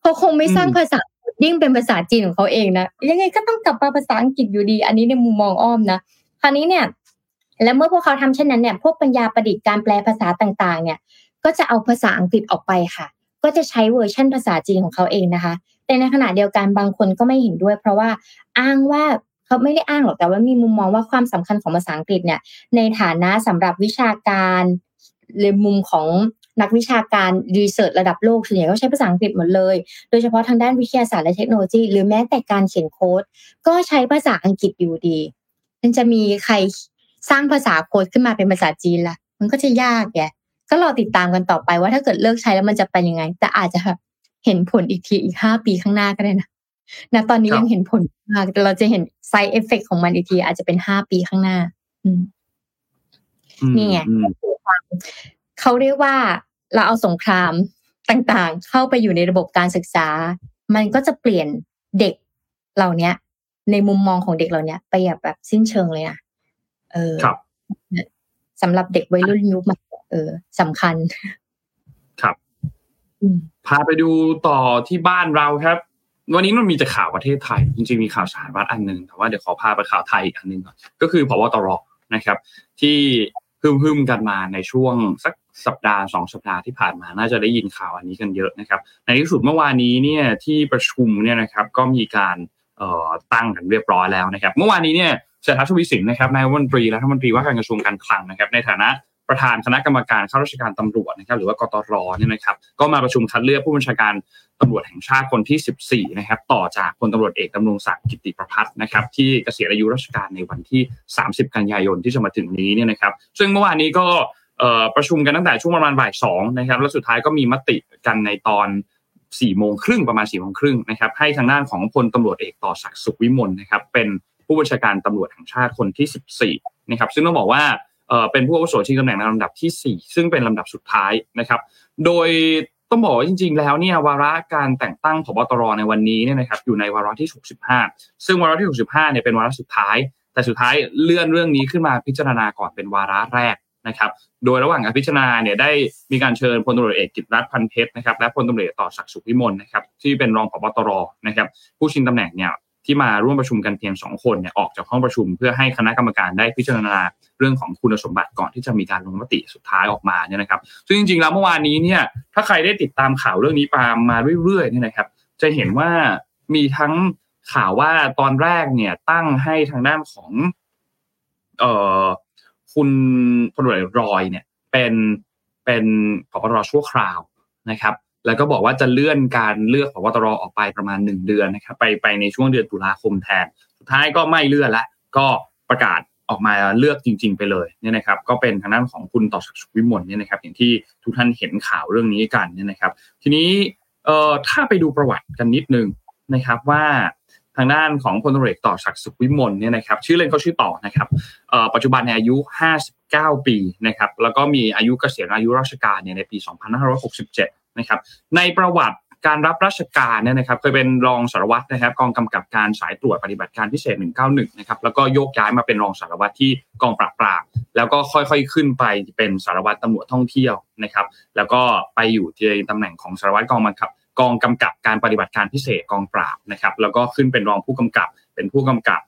[SPEAKER 3] เขาคงไม่สร้างภาษา ยิ่งเป็นภาษาจีนของเขาเองนะยังไงก็ต้องกลับมาภาษาอังกฤษอยู่ดี อันนี้ในมุมมองอ้อมนะคราวนี้เนี่ย และเมื่อพวกเขาทำเช่นนั้นเนี่ยพวกปัญญาประดิษฐ์การแปลภาษาต่างๆ เนี่ย ก็จะเอาภาษาอังกฤษออกไปค่ะ ก็จะใช้เวอร์ชันภาษาจีนของเขาเองนะคะ แต่ในขณะเดียวกันบางคนก็ไม่เห็นด้วย เพราะว่าอ้างว่าเขาไม่ได้อ้างหรอกแต่ว่ามีมุมมองว่าความสำคัญของภาษาอังกฤษเนี่ยในฐานะสำหรับวิชาการในมุมของ นักวิชาการรีเสิร์ชระดับโลกส่วนใหญ่ก็ใช้ภาษาอังกฤษหมดเลย โดยเฉพาะทางด้านวิทยาศาสตร์และเทคโนโลยี หรือแม้แต่การเขียนโค้ด ก็ใช้ภาษาอังกฤษอยู่ดีมันจะมีใครสร้างภาษาโค้ดขึ้นมาเป็นภาษาจีนละ่ะ มันก็จะยากแกก็รอติดตามกันต่อไปว่าถ้าเกิดเลิกใช้แล้วมันจะเป็นยังไง แต่อาจจะแบบเห็นผลอีกทีอีกห้าปีข้างหน้าก็ได้นะนะตอนนี้ยังเห็นผลมากแต่เราจะเห็นไซเอฟเฟกของมันอีกที อาจจะเป็นห้าปีข้างหน้า อืนี่ไงเขาเรียกว่า เราเอาสงครามต่างๆ เข้าไปอยู่ในระบบการศึกษา มันก็จะเปลี่ยนเด็กเหล่านี้ในมุมมองของเด็กเหล่านี้ไปแบบแบบสิ้นเชิงเลยนะเออ
[SPEAKER 2] ครับ
[SPEAKER 3] สำหรับเด็กวัยรุ่นยุคใหม่เออสำคัญ
[SPEAKER 2] ครับพาไปดูต่อที่บ้านเราครับ วันนี้มันมีแต่ข่าวประเทศไทย จริงๆมีข่าวสารวัดอันหนึ่งแต่ว่าเดี๋ยวขอพาไปข่าวไทยอีกอันหนึ่งก่อนก็คือพบตรนะครับ ที่ ฮึมๆกันมาในช่วงสักสัปดาห์สองสัปดาห์ที่ผ่านมาน่าจะได้ยินข่าวอันนี้กันเยอะนะครับ ในที่สุดเมื่อวานนี้เนี่ยที่ประชุมเนี่ยนะครับก็มีการตั้งกันเรียบร้อยแล้วนะครับ เมื่อวานนี้เนี่ยเศรษฐาชวีสินนะครับนายรัฐมนตรีและรัฐมนตรีว่าการกระทรวงการคลังนะครับ ในฐานะ ประธานคณะกรรมการข้าราชการตำรวจนะครับหรือว่ากตรเนี่ยนะครับก็มาประชุมคัดเลือกผู้บัญชาการตำรวจแห่งชาติคนที่ 14 นะครับ ต่อจากพลตำรวจเอกดำรงศักดิ์กิติประพัฒน์นะครับ ที่เกษียณอายุราชการในวันที่ 30 กันยายนที่จะมาถึงนี้เนี่ยนะครับ ซึ่งเมื่อวานนี้ก็ประชุมกันตั้งแต่ช่วงประมาณบ่ายสองนะครับ แล้วสุดท้ายก็มีมติกันในตอนสี่โมงครึ่งประมาณสี่โมงครึ่งนะครับ ให้ทางด้านของพลตำรวจเอกต่อศักดิ์สุขวิมลนะครับ เป็นผู้บัญชาการตำรวจแห่งชาติคนที่ 14 นะครับ ซึ่งต้องบอกว่า เป็นผู้อาวุโสชิงตำแหน่งในลำดับที่ 4 ซึ่งเป็นลำดับสุดท้ายนะครับ โดยต้องบอกจริง ๆ แล้วเนี่ยวาระการแต่งตั้งผบตรในวันนี้เนี่ยนะครับอยู่ในวาระที่ 65 ซึ่งวาระที่ 65เนี่ยเป็นวาระสุดท้าย แต่สุดท้ายเลื่อนเรื่องนี้ขึ้นมาพิจารณาก่อนเป็นวาระแรกนะครับ โดยระหว่างการพิจารณาเนี่ยได้มีการเชิญพลตำรวจเอกกิตรัตน์พันเพชรนะครับและพลตำรวจต่อศักดิ์สุขวิมลนะครับที่เป็นรองผบตรนะครับผู้ชิงตำแหน่งเนี่ย ที่มาร่วมประชุมกันเพียงสองคนเนี่ยออกจากห้องประชุม เพื่อให้คณะกรรมการได้พิจารณาเรื่องของคุณสมบัติก่อนที่จะมีการลงมติสุดท้ายออกมาเนี่ยนะครับ ซึ่งจริงๆแล้วเมื่อวานนี้เนี่ยถ้าใครได้ติดตามข่าวเรื่องนี้มามาเรื่อยๆเนี่ยนะครับ จะเห็นว่ามีทั้งข่าวว่าตอนแรกเนี่ยตั้งให้ทางด้านของเอ่อคุณพลตรรอยเนี่ยเป็นเป็นผบตรชั่วคราวนะครับ แล้วก็บอกว่าจะเลื่อนการเลือกผบตรออกไปประมาณ 1 เดือนนะครับไปไปในช่วงเดือนตุลาคมแทน สุดท้ายก็ไม่เลื่อนละก็ประกาศออกมาเลือกจริง ๆ ไปเลยเนี่ยนะครับก็เป็นทางด้านของคุณต่อศักดิ์สุขวิมลเนี่ยนะครับอย่างที่ทุกท่านเห็นข่าวเรื่องนี้กันเนี่ยนะครับ ทีนี้เอ่อถ้าไปดูประวัติกันนิดนึงนะครับว่าทางด้านของพลตรเอกต่อศักดิ์สุขวิมลเนี่ยนะครับชื่อเล่นเขาชื่อต่อนะครับปัจจุบันในอายุ 59 ปีนะครับแล้วก็มีอายุเกษียณอายุราชการเนี่ยในปี 2567 นะครับในประวัติการรับราชการเนี่ยนะครับเคยเป็นรองสารวัตรนะครับ กองกำกับการสายตรวจปฏิบัติการพิเศษ 191 นะครับแล้วก็โยกย้ายมาเป็นรองสารวัตรที่กองปราบปรามแล้วก็ค่อยๆขึ้นไปเป็นสารวัตรตำรวจท่องเที่ยวนะครับ แล้วก็ไปอยู่ในตำแหน่งของสารวัตรกองบังคับ กองกำกับการปฏิบัติการพิเศษกองปราบนะครับ แล้วก็ขึ้นเป็นรองผู้กำกับเป็นผู้กำกับ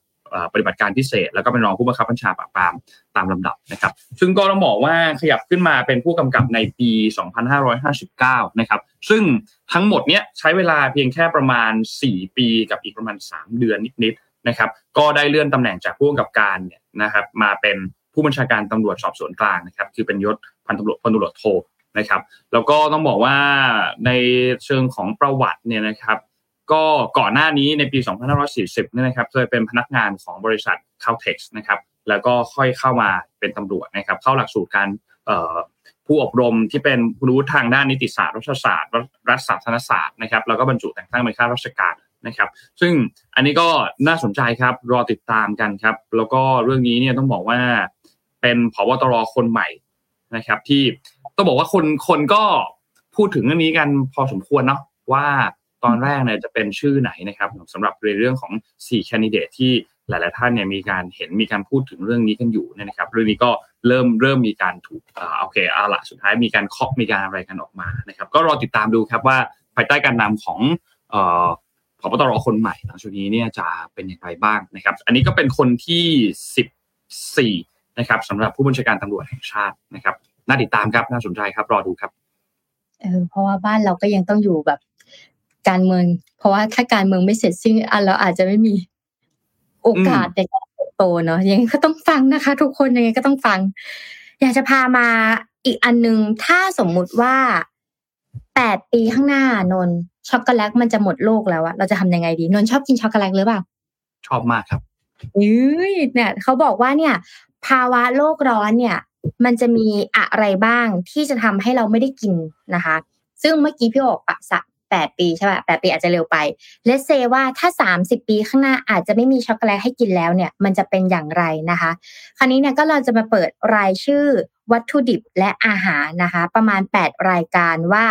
[SPEAKER 2] ปฏิบัติการพิเศษ แล้วก็เป็นรองผู้บังคับบัญชาปราบปรามตามลำดับนะครับ ซึ่งก็ต้องบอกว่าขยับขึ้นมาเป็นผู้กำกับในปี 2559 นะครับ ซึ่งทั้งหมดเนี้ยใช้เวลาเพียงแค่ประมาณ 4 ปีกับอีกประมาณ 3 เดือนนิดๆนะครับ ก็ได้เลื่อนตำแหน่งจากผู้กำกับการเนี่ยนะครับ มาเป็นผู้บัญชาการตำรวจสอบสวนกลางนะครับ คือเป็นยศพันตำรวจพลตำรวจโทนะครับ แล้วก็ต้องบอกว่าในเชิงของประวัติเนี่ยนะครับ ก็ก่อนหน้านี้ในปี 2540เนี่ยนะครับเคยเป็นพนักงานของบริษัท Caltex นะครับแล้วก็ค่อยเข้ามาเป็นตำรวจนะครับเข้าหลักสูตรการผู้อบรมที่เป็นรู้ทางด้านนิติศาสตร์รัฐศาสตร์รัฐศาสตร์ธนศาสตร์นะครับแล้วก็บรรจุแต่งตั้งเป็นข้าราชการนะครับซึ่งอันนี้ก็น่าสนใจครับรอติดตามกันครับแล้วก็เรื่องนี้เนี่ยต้องบอกว่าเป็นผบตรคนใหม่นะครับที่ต้องบอกว่าคนคนก็พูดถึงเรื่องนี้กันพอสมควรเนาะว่า ตอนแรกเนี่ยจะเป็นชื่อไหนนะครับสำหรับในเรื่องของ4แคนดิเดตที่หลาย ๆ ท่านเนี่ยมีการเห็นมีการพูดถึงเรื่องนี้กันอยู่นะครับ เรื่องนี้ก็เริ่มเริ่มมีการถูกอ่าโอเคเอาละสุดท้ายมีการเคาะมีการอะไรกันออกมานะครับ ก็รอติดตามดูครับว่าภายใต้การนำของเอ่อผบตรคนใหม่หลังจากนี้เนี่ยจะเป็นอย่างไรบ้างนะครับ อันนี้ก็เป็นคนที่ 14 นะครับสำหรับผู้บัญชาการตำรวจแห่งชาตินะครับน่าติดตามครับน่าสนใจครับรอดูครับ
[SPEAKER 3] เออเพราะว่าบ้านเราก็ยังต้องอยู่แบบ การเมือง เพราะว่าถ้าการเมืองไม่เสร็จสิ้นอันเราอาจจะไม่มีโอกาสในการเติบโตเนาะยังก็ต้องฟังนะคะ ทุกคนยังไงก็ต้องฟัง อยากจะพามาอีกอันนึงถ้าสมมุติว่าแปดปีข้างหน้านนช็อกโกแลตมันจะหมดโลกแล้วอะเราจะทำยังไงดีนนชอบกินช็อกโกแลตหรือเปล่า
[SPEAKER 2] ชอบมากครับ
[SPEAKER 3] เอ้ยเนี่ยเขาบอกว่าเนี่ย ภาวะโลกร้อนเนี่ย มันจะมีอะไรบ้างที่จะทำให้เราไม่ได้กินนะคะ ซึ่งเมื่อกี้พี่บอกปะสะ แปดปีใช่ป่ะแปดปีอาจจะเร็วไปเลสเซว่าถ้าสามสิบปีข้างหน้าอาจจะไม่มีช็อกโกแลตให้กินแล้วเนี่ยมันจะเป็นอย่างไรนะคะ คราวนี้เนี่ยก็เราจะมาเปิดรายชื่อวัตถุดิบและอาหารนะคะ ประมาณ 8 รายการว่า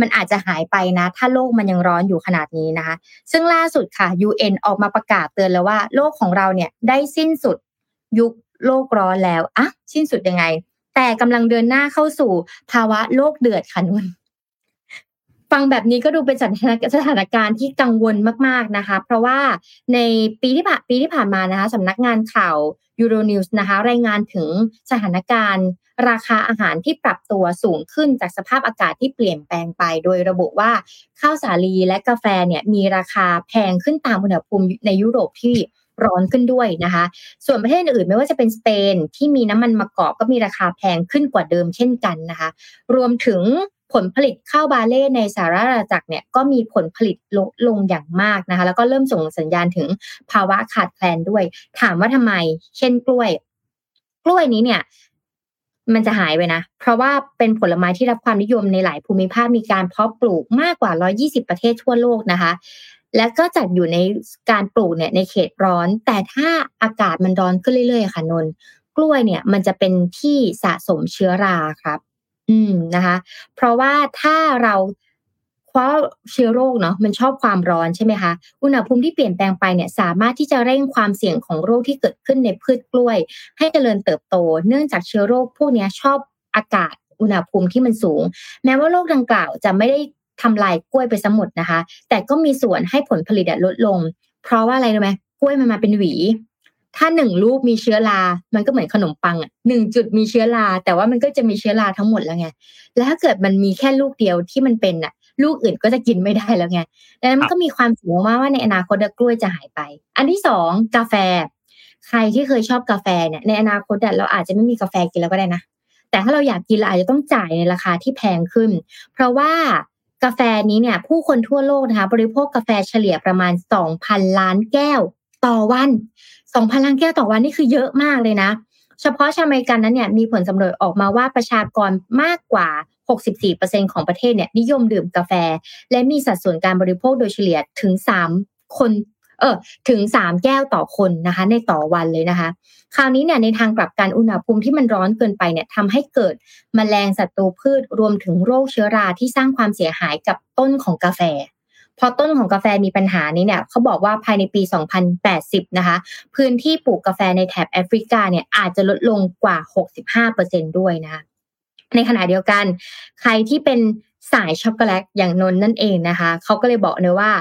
[SPEAKER 3] มันอาจจะหายไปนะ ถ้าโลกมันยังร้อนอยู่ขนาดนี้นะคะ ซึ่งล่าสุดค่ะ UN ออกมาประกาศเตือนแล้วว่าโลกของเราเนี่ยได้สิ้นสุดยุคโลกร้อนแล้วอะสิ้นสุดยังไง แต่กำลังเดินหน้าเข้าสู่ภาวะโลกเดือดค่ะนุ่น ฟังแบบนี้ก็ดูเป็นสถานการณ์ที่กังวลมาก ๆนะคะ เพราะว่าในปีที่ผ่านปีที่ผ่านมานะคะสำนักงานข่าวยูโรนิวส์นะคะรายงานถึงสถานการณ์ราคาอาหารที่ปรับตัวสูงขึ้นจากสภาพอากาศที่เปลี่ยนแปลงไป โดยระบุว่าข้าวสาลีและกาแฟเนี่ยมีราคาแพงขึ้นตามอุณหภูมิในยุโรปที่ร้อนขึ้นด้วยนะคะ ส่วนประเทศอื่นไม่ว่าจะเป็นสเปนที่มีน้ำมันมะกอกก็มีราคาแพงขึ้นกว่าเดิมเช่นกันนะคะ รวมถึง ผลผลิตข้าวบาเล่ในสหรัฐอาณาจักรเนี่ยก็มีผลผลิตลดลงอย่างมากนะคะ แล้วก็เริ่มส่งสัญญาณถึงภาวะขาดแคลนด้วย ถามว่าทำไม เช่นกล้วย กล้วยนี้เนี่ย มันจะหายไปนะ เพราะว่าเป็นผลไม้ที่รับความนิยมในหลายภูมิภาคมีการเพาะปลูกมากกว่า 120 ประเทศทั่วโลกนะคะและก็จัดอยู่ในการปลูกเนี่ยในเขตร้อน แต่ถ้าอากาศมันร้อนขึ้นเรื่อยๆ ค่ะนนกล้วยเนี่ย มันจะเป็นที่สะสมเชื้อราครับ อืมนะคะ เพราะว่าถ้าเราเพราะเชื้อโรคเนาะมันชอบความร้อนใช่ไหมคะอุณหภูมิที่เปลี่ยนแปลงไปเนี่ยสามารถที่จะเร่งความเสี่ยงของโรคที่เกิดขึ้นในพืชกล้วย ให้เจริญเติบโต เนื่องจากเชื้อโรคพวกนี้ชอบอากาศอุณหภูมิที่มันสูง แม้ว่าโรคดังกล่าวจะไม่ได้ทำลายกล้วยไปสมดนะคะ แต่ก็มีส่วนให้ผลผลิตลดลง เพราะว่าอะไรรู้ไหมกล้วยมันมาเป็นหวี ถ้าหนึ่งลูกมีเชื้อรา มันก็เหมือนขนมปังอะหนึ่งจุดมีเชื้อรา แต่ว่ามันก็จะมีเชื้อราทั้งหมดแล้วไง แล้วถ้าเกิดมันมีแค่ลูกเดียวที่มันเป็นอะ ลูกอื่นก็จะกินไม่ได้แล้วไง ดังนั้นมันก็มีความเสี่ยงว่าว่าในอนาคตกล้วยจะหายไป อันที่สองกาแฟ ใครที่เคยชอบกาแฟเนี่ยในอนาคตเราอาจจะไม่มีกาแฟกินแล้วก็ได้นะ แต่ถ้าเราอยากกินเราอาจจะต้องจ่ายในราคาที่แพงขึ้น เพราะว่ากาแฟนี้เนี่ย ผู้คนทั่วโลกนะคะบริโภคกาแฟเฉลี่ยประมาณ 2,000 ล้านแก้วต่อวัน 2,000ล้านแก้วต่อวันนี่คือเยอะมากเลยนะ เฉพาะชาวอเมริกันนั้นเนี่ยมีผลสำรวจออกมาว่าประชากรมากกว่า 64%ของประเทศเนี่ยนิยมดื่มกาแฟ และมีสัดส่วนการบริโภคโดยเฉลี่ยถึง 3 คนเออถึง 3 แก้วต่อคนนะคะ ในต่อวันเลยนะคะ คราวนี้เนี่ยในทางกลับกันอุณหภูมิที่มันร้อนเกินไปเนี่ยทำให้เกิดมแมลงศัตรูพืชรวมถึงโรคเชื้อราที่สร้างความเสียหายกับต้นของกาแฟ พอต้นของกาแฟมีปัญหานี้เนี่ยเขาบอกว่าภายในปี 2080 นะคะ พื้นที่ปลูกกาแฟในแถบแอฟริกาเนี่ยอาจจะลดลงกว่า 65%ด้วยนะคะในขณะเดียวกัน ใครที่เป็นสายช็อกโกแลตอย่างนนนั่นเองนะคะเขาก็เลยบอกเลยว่า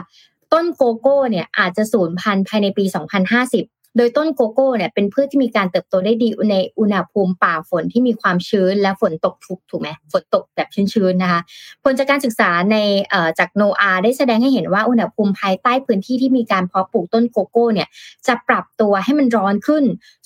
[SPEAKER 3] ต้นโกโก้เนี่ยอาจจะสูญพันธุ์ภายในปี 2050 โดยต้นโกโก้เนี่ยเป็นพืชที่มีการเติบโตได้ดีในอุณหภูมิป่าฝนที่มีความชื้นและฝนตกทุกถูกไหมฝนตกแบบชื้นๆนะคะ ผลจากการศึกษาในจาก NOAA ได้แสดงให้เห็นว่าอุณหภูมิภายใต้พื้นที่ที่มีการเพาะปลูกต้นโกโก้เนี่ยจะปรับตัวให้มันร้อนขึ้น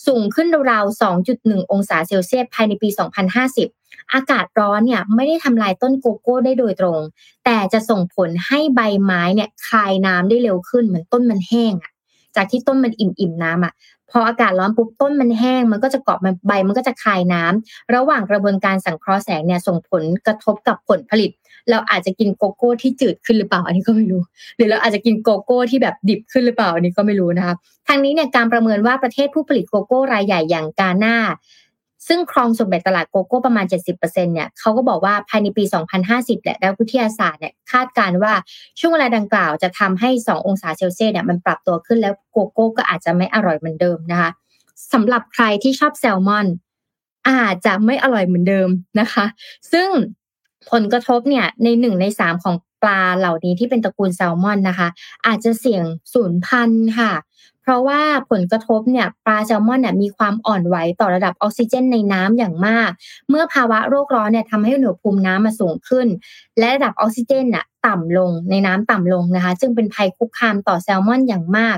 [SPEAKER 3] สูงขึ้นราวๆ 2.1 องศาเซลเซียสภายในปี 2050อากาศร้อนเนี่ยไม่ได้ทำลายต้นโกโก้ได้โดยตรง แต่จะส่งผลให้ใบไม้เนี่ยคายน้ำได้เร็วขึ้นเหมือนต้นมันแห้งอะ จากที่ต้นมันอิ่มๆน้ำอะพออากาศร้อนปุ๊บต้นมันแห้ง มันก็จะเกาะมันใบมันก็จะคายน้ำระหว่างกระบวนการสังเคราะห์แสงเนี่ยส่งผลกระทบกับผลผลิต เราอาจจะกินโกโก้ที่จืดขึ้นหรือเปล่าอันนี้ก็ไม่รู้ หรือเราอาจจะกินโกโก้ที่แบบดิบขึ้นหรือเปล่าอันนี้ก็ไม่รู้นะคะทางนี้เนี่ยการประเมินว่าประเทศผู้ผลิตโกโก้รายใหญ่อย่างกาหน้า ซึ่งครองส่วนแบ่งตลาดโกโก้ประมาณ 70%เนี่ยเขาก็บอกว่าภายในปี 2050แหละนักวิทยาศาสตร์เนี่ยคาดการณ์ว่าช่วงเวลาดังกล่าวจะทำให้ 2 องศาเซลเซียสเนี่ยมันปรับตัวขึ้นแล้วโกโก้ก็อาจจะไม่อร่อยเหมือนเดิมนะคะสำหรับใครที่ชอบแซลมอน อาจจะไม่อร่อยเหมือนเดิมนะคะ ซึ่งผลกระทบเนี่ยในหนึ่งในสามของปลาเหล่านี้ที่เป็นตระกูลแซลมอนนะคะ อาจจะเสี่ยงสูญพันธุ์ค่ะ เพราะว่าผลกระทบเนี่ยปลาแซลมอนเนี่ยมีความอ่อนไหวต่อระดับออกซิเจนในน้ำอย่างมาก เมื่อภาวะโรคร้อนเนี่ยทำให้อุณหภูมิน้ำมาสูงขึ้น และระดับออกซิเจนน่ะต่ำลงในน้ำต่ำลงนะคะ จึงเป็นภัยคุกคามต่อแซลมอนอย่างมาก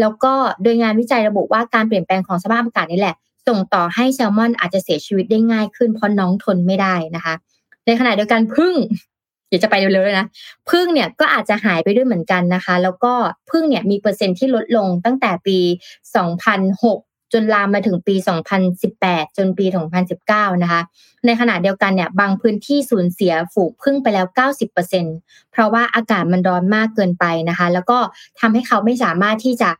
[SPEAKER 3] แล้วก็โดยงานวิจัยระบุว่าการเปลี่ยนแปลงของสภาพอากาศนี่แหละ ส่งต่อให้แซลมอนอาจจะเสียชีวิตได้ง่ายขึ้นเพราะน้องทนไม่ได้นะคะ ในขณะเดียวกันพึ่ง เดี๋ยวจะไปเร็วๆเลยนะพึ่งเนี่ยก็อาจจะหายไปด้วยเหมือนกันนะคะ แล้วก็พึ่งเนี่ยมีเปอร์เซ็นที่ลดลงตั้งแต่ปี 2006 จนลามมาถึงปี 2018 จนปี 2019 นะคะ ในขณะเดียวกันเนี่ยบางพื้นที่สูญเสียฝูงพึ่งไปแล้ว 90%เพราะว่าอากาศมันร้อนมากเกินไปนะคะ แล้วก็ทำให้เขาไม่สามารถที่จะ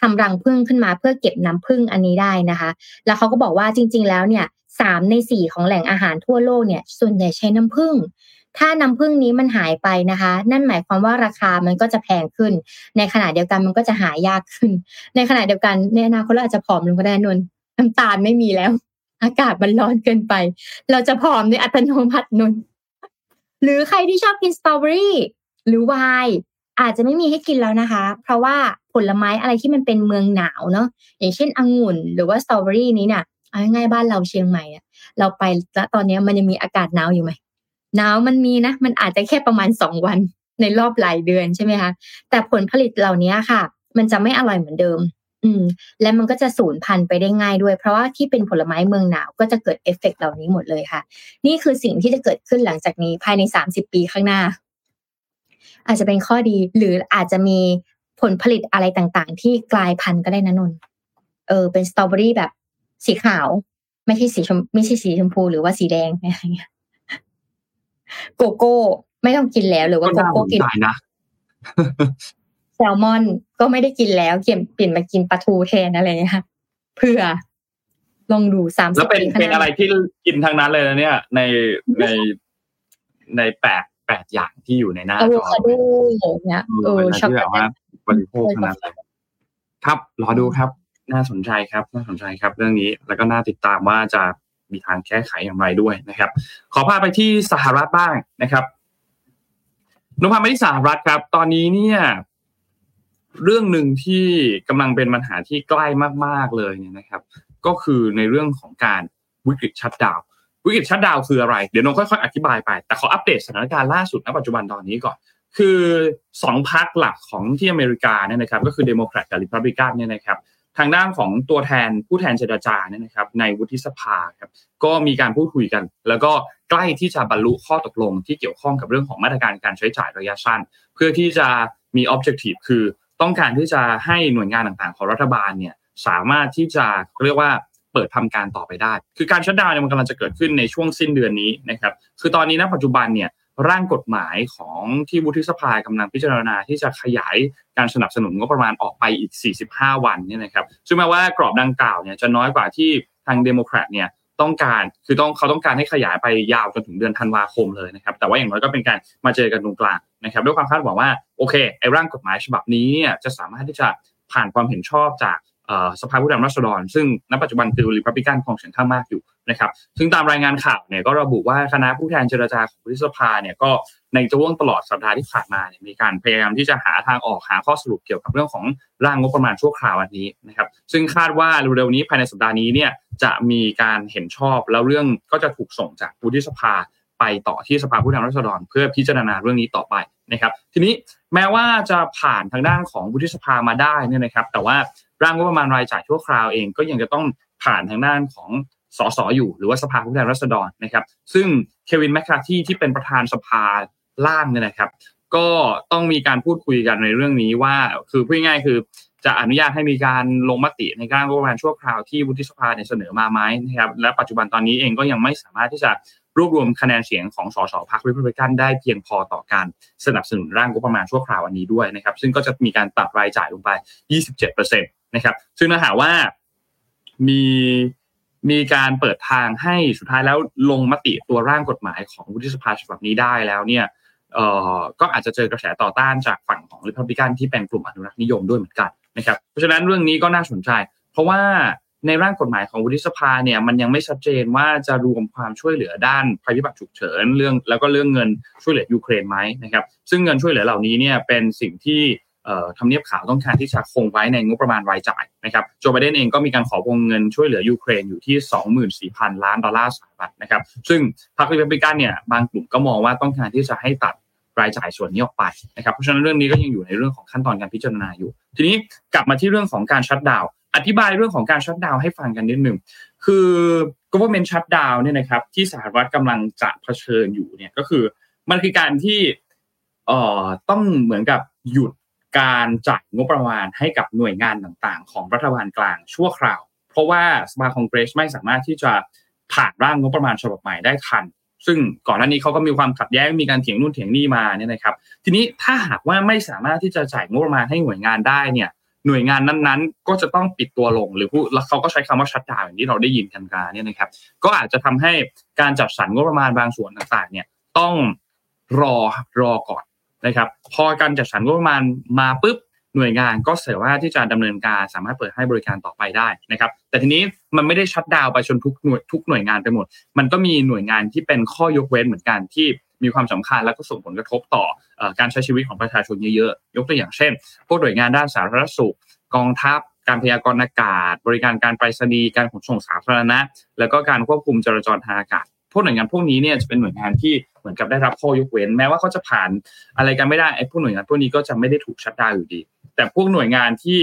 [SPEAKER 3] ทำรังพึ่งขึ้นมาเพื่อเก็บน้ำพึ่งอันนี้ได้นะคะ แล้วเขาก็บอกว่าจริง ๆ แล้วเนี่ยสามในสี่ของแหล่งอาหารทั่วโลกเนี่ยส่วนใหญ่ใช้น้ำผึ้ง ถ้าน้ำผึ้งนี้มันหายไปนะคะ นั่นหมายความว่าราคามันก็จะแพงขึ้น ในขณะเดียวกันมันก็จะหายากขึ้น ในขณะเดียวกันในอนาคตเราอาจจะผอมลงก็ได้นนน้ำตาลไม่มีแล้ว อากาศมันร้อนเกินไป เราจะผอมในอัตโนมัตินนหรือใครที่ชอบกินสตรอเบอรี่หรือไวน์อาจจะไม่มีให้กินแล้วนะคะ เพราะว่าผลไม้อะไรที่มันเป็นเมืองหนาวเนาะอย่างเช่นองุ่น หรือว่าสตรอเบอรี่นี้เนี่ยเอาง่ายๆบ้านเราเชียงใหม่อะเราไปแล้วตอนนี้มันยังมีอากาศหนาวอยู่ไหม หนาวมันมีนะ มันอาจจะแค่ประมาณสองวันในรอบหลายเดือนใช่ไหมคะแต่ผลผลิตเหล่านี้ค่ะ มันจะไม่อร่อยเหมือนเดิม อืม และมันก็จะสูญพันธุ์ไปได้ง่ายด้วย เพราะว่าที่เป็นผลไม้เมืองหนาวก็จะเกิดเอฟเฟกเหล่านี้หมดเลยค่ะ นี่คือสิ่งที่จะเกิดขึ้นหลังจากนี้ภายในสามสิบปีข้างหน้า อาจจะเป็นข้อดีหรืออาจจะมีผลผลิตอะไรต่างๆ ที่กลายพันธุ์ก็ได้นะนนเออเป็นสตรอเบอรี่แบบสีขาว ไม่ใช่สีชมไม่ใช่สีชมพูหรือว่าสีแดงอะไรเงี้ย โกโก้ไม่ต้องกินแล้วหรือว่าโกโก้กิน
[SPEAKER 2] นะ
[SPEAKER 3] ซลมอนก็ไม่ได้กินแล้วเปลี่ยนเปลี่ยนมากินปลาทูแทนอะไรเงี้ยค่ะเพื่อลองดูสามสิบ
[SPEAKER 2] แล้วเป็นเป็นอะไรที่กินทางนั้นเลยนะเนี่ย ในในในแปดแปดอย่างที่อยู่ในหน้า
[SPEAKER 3] อะโว
[SPEAKER 2] จอ
[SPEAKER 3] คาโดเนี่ยเออ
[SPEAKER 2] เป็นอะไร
[SPEAKER 3] ช็อก
[SPEAKER 2] ที่
[SPEAKER 3] โก
[SPEAKER 2] แบบ
[SPEAKER 3] แล
[SPEAKER 2] ว่า
[SPEAKER 3] ต
[SPEAKER 2] บริโภคขนาดนั้นครับรอดูครับ น่าสนใจครับ น่าสนใจครับ เรื่องนี้แล้วก็น่าติดตามว่าจะ มีทางแก้ไขอย่างไรด้วยนะครับ ขอพาไปที่สหรัฐบ้างนะครับนพาไปที่สหรัฐครับ ตอนนี้เนี่ยเรื่องหนึ่งที่กำลังเป็นปัญหาที่ใกล้มากๆเลยเนี่ยนะครับ ก็คือในเรื่องของการวิกฤต shutdown วิกฤต shutdown คืออะไร เดี๋ยวนนค่อยๆอธิบายไป แต่ขออัปเดตสถานการณ์ล่าสุดณปัจจุบันตอนนี้ก่อน คือสองพรรคหลักของที่อเมริกาเนี่ยนะครับ ก็คือเดโมแครตกับรีพับลิกันเนี่ยนะครับ ทางด้านของตัวแทนผู้แทนเจรจาเนี่ยนะครับ ในวุฒิสภาครับก็มีการพูดคุยกัน แล้วก็ใกล้ที่จะบรรลุข้อตกลงที่เกี่ยวข้องกับเรื่องของมาตรการการใช้จ่ายระยะสั้น เพื่อที่จะมี objective คือต้องการที่จะให้หน่วยงานต่างๆ ของรัฐบาลเนี่ยสามารถที่จะเรียกว่าเปิดทำการต่อไปได้ คือการชัดดาวน์เนี่ยมันกำลังจะเกิดขึ้นในช่วงสิ้นเดือนนี้นะครับ คือตอนนี้ณปัจจุบันเนี่ย ร่างกฎหมายของที่วุฒิสภากำลังพิจารณาที่จะขยายการสนับสนุนงบประมาณออกไปอีก 45 วันเนี่ยนะครับซึ่งแม้ว่ากรอบดังกล่าวเนี่ยจะน้อยกว่าที่ทางเดโมแครตเนี่ยต้องการคือต้องเขาต้องการให้ขยายไปยาวจนถึงเดือนธันวาคมเลยนะครับแต่ว่าอย่างน้อยก็เป็นการมาเจอกันตรงกลางนะครับด้วยความคาดหวังว่าโอเคไอ้ร่างกฎหมายฉบับนี้เนี่ยจะสามารถที่จะผ่านความเห็นชอบจาก สภาผู้แทนราษฎร ซึ่งณปัจจุบันคือริพับลิกันของเสียงข้างมากอยู่นะครับซึ่งตามรายงานข่าวเนี่ยก็ระบุว่าคณะผู้แทนเจรจาของวุฒิสภาเนี่ยก็ในช่วงตลอดสัปดาห์ที่ผ่านมาเนี่ยมีการพยายามที่จะหาทางออกหาข้อสรุปเกี่ยวกับเรื่องของร่างงบประมาณชั่วคราวอันนี้นะครับซึ่งคาดว่าเร็วๆนี้ภายในสัปดาห์นี้เนี่ยจะมีการเห็นชอบแล้วเรื่องก็จะถูกส่งจากวุฒิสภาไปต่อที่สภาผู้แทนราษฎร เพื่อพิจารณาเรื่องนี้ต่อไป นะครับทีนี้แม้ว่าจะผ่านทางด้านของวุฒิสภามาได้เนี่ยนะครับ แต่ว่าร่างงบประมาณรายจ่ายชั่วคราวเองก็ยังจะต้องผ่านทางด้านของสสอยู่ หรือว่าสภาผู้แทนราษฎรนะครับ ซึ่งเควินแมคคาที่ที่เป็นประธานสภาล่างเนี่ยนะครับ ก็ต้องมีการพูดคุยกันในเรื่องนี้ว่า คือพูดง่ายคือจะอนุญาตให้มีการลงมติในการงบประมาณชั่วคราวที่วุฒิสภาเสนอมาไหมนะครับ และปัจจุบันตอนนี้เองก็ยังไม่สามารถที่จะ รวบรวมคะแนนเสียงของสสพรรคริพับลิกันได้เพียงพอต่อการสนับสนุนร่างงบประมาณชั่วคราวอันนี้ด้วยนะครับ ซึ่งก็จะมีการตัดรายจ่ายลงไป 27%นะครับ ซึ่งถ้าหากว่ามีมีการเปิดทางให้สุดท้ายแล้วลงมติตัวร่างกฎหมายของวุฒิสภาฉบับนี้ได้แล้วเนี่ยเอ่อก็อาจจะเจอกระแสต่อต้านจากฝั่งของริพับลิกันที่เป็นกลุ่มอนุรักษ์นิยมด้วยเหมือนกันนะครับ เพราะฉะนั้นเรื่องนี้ก็น่าสนใจ เพราะว่า ในร่างกฎหมายของวุฒิสภาเนี่ยมันยังไม่ชัดเจนว่าจะรวมความช่วยเหลือด้านภัยพิบัติฉุกเฉินเรื่องแล้วก็เรื่องเงินช่วยเหลือยูเครนไหมนะครับซึ่งเงินช่วยเหลือเหล่านี้เนี่ยเป็นสิ่งที่ทำเนียบขาวต้องการที่จะคงไว้ในงบประมาณรายจ่ายนะครับโจไบเดนเองก็มีการขอวงเงินช่วยเหลือยูเครนอยู่ที่ 24,000 ล้านดอลลาร์สหรัฐนะครับซึ่งพรรครีพับลิกันเนี่ยบางกลุ่มก็มองว่าต้องการที่จะให้ตัดรายจ่ายส่วนนี้ออกไปนะครับเพราะฉะนั้นเรื่องนี้ก็ยังอยู่ในเรื่องของขั้นตอนการพิจารณาอยู่ ทีนี้กลับมาที่เรื่องของการชัดดาว อธิบายเรื่องของการชัดดาวให้ฟังกันนิดหนึ่งคือ government shutdown เนี่ยนะครับที่สหรัฐกำลังจะเผชิญอยู่เนี่ยก็คือมันคือการที่เอ่อต้องเหมือนกับหยุดการจ่ายงบประมาณให้กับหน่วยงานต่างๆ ของรัฐบาลกลางชั่วคราว เพราะว่าสภาคองเกรสไม่สามารถที่จะผ่านร่างงบประมาณฉบับใหม่ได้ทัน ซึ่งก่อนหน้านี้เขาก็มีความขัดแย้งมีการเถียงนู่นเถียงนี่มาเนี่ยนะครับ ทีนี้ถ้าหากว่าไม่สามารถที่จะจ่ายงบประมาณให้หน่วยงานได้เนี่ย หน่วยงานนั้นๆ ก็จะต้องปิดตัวลง หรือผู้แล้วเขาก็ใช้คำว่าชัดดาวอย่างที่เราได้ยินกันมาเนี่ยนะครับ ก็อาจจะทำให้การจัดสรรงบประมาณบางส่วนต่างๆ เนี่ยต้องรอรอก่อนนะครับ พอการจัดสรรงบประมาณมาปุ๊บหน่วยงานก็สามารถที่จะดำเนินการสามารถเปิดให้บริการต่อไปได้นะครับ แต่ทีนี้มันไม่ได้ชัดดาวไปจนทุกหน่วยทุกหน่วยงานไปหมด มันก็มีหน่วยงานที่เป็นข้อยกเว้นเหมือนกันที่ มีความสำคัญแล้วก็ส่งผลกระทบต่อการใช้ชีวิตของประชาชนเยอะๆ ยกตัวอย่างเช่น พวกหน่วยงานด้านสาธารณสุข กองทัพ การพยากรณ์อากาศ บริการการไปรษณีย์ การขนส่งสาธารณะ แล้วก็การควบคุมจราจรทางอากาศ พวกหน่วยงานพวกนี้เนี่ยจะเป็นหน่วยงานที่เหมือนกับได้รับข้อยกเว้น แม้ว่าเขาจะผ่านอะไรกันไม่ได้ ไอ้พวกหน่วยงานพวกนี้ก็จะไม่ได้ถูกชัดดาวอยู่ดี แต่พวกหน่วยงานที่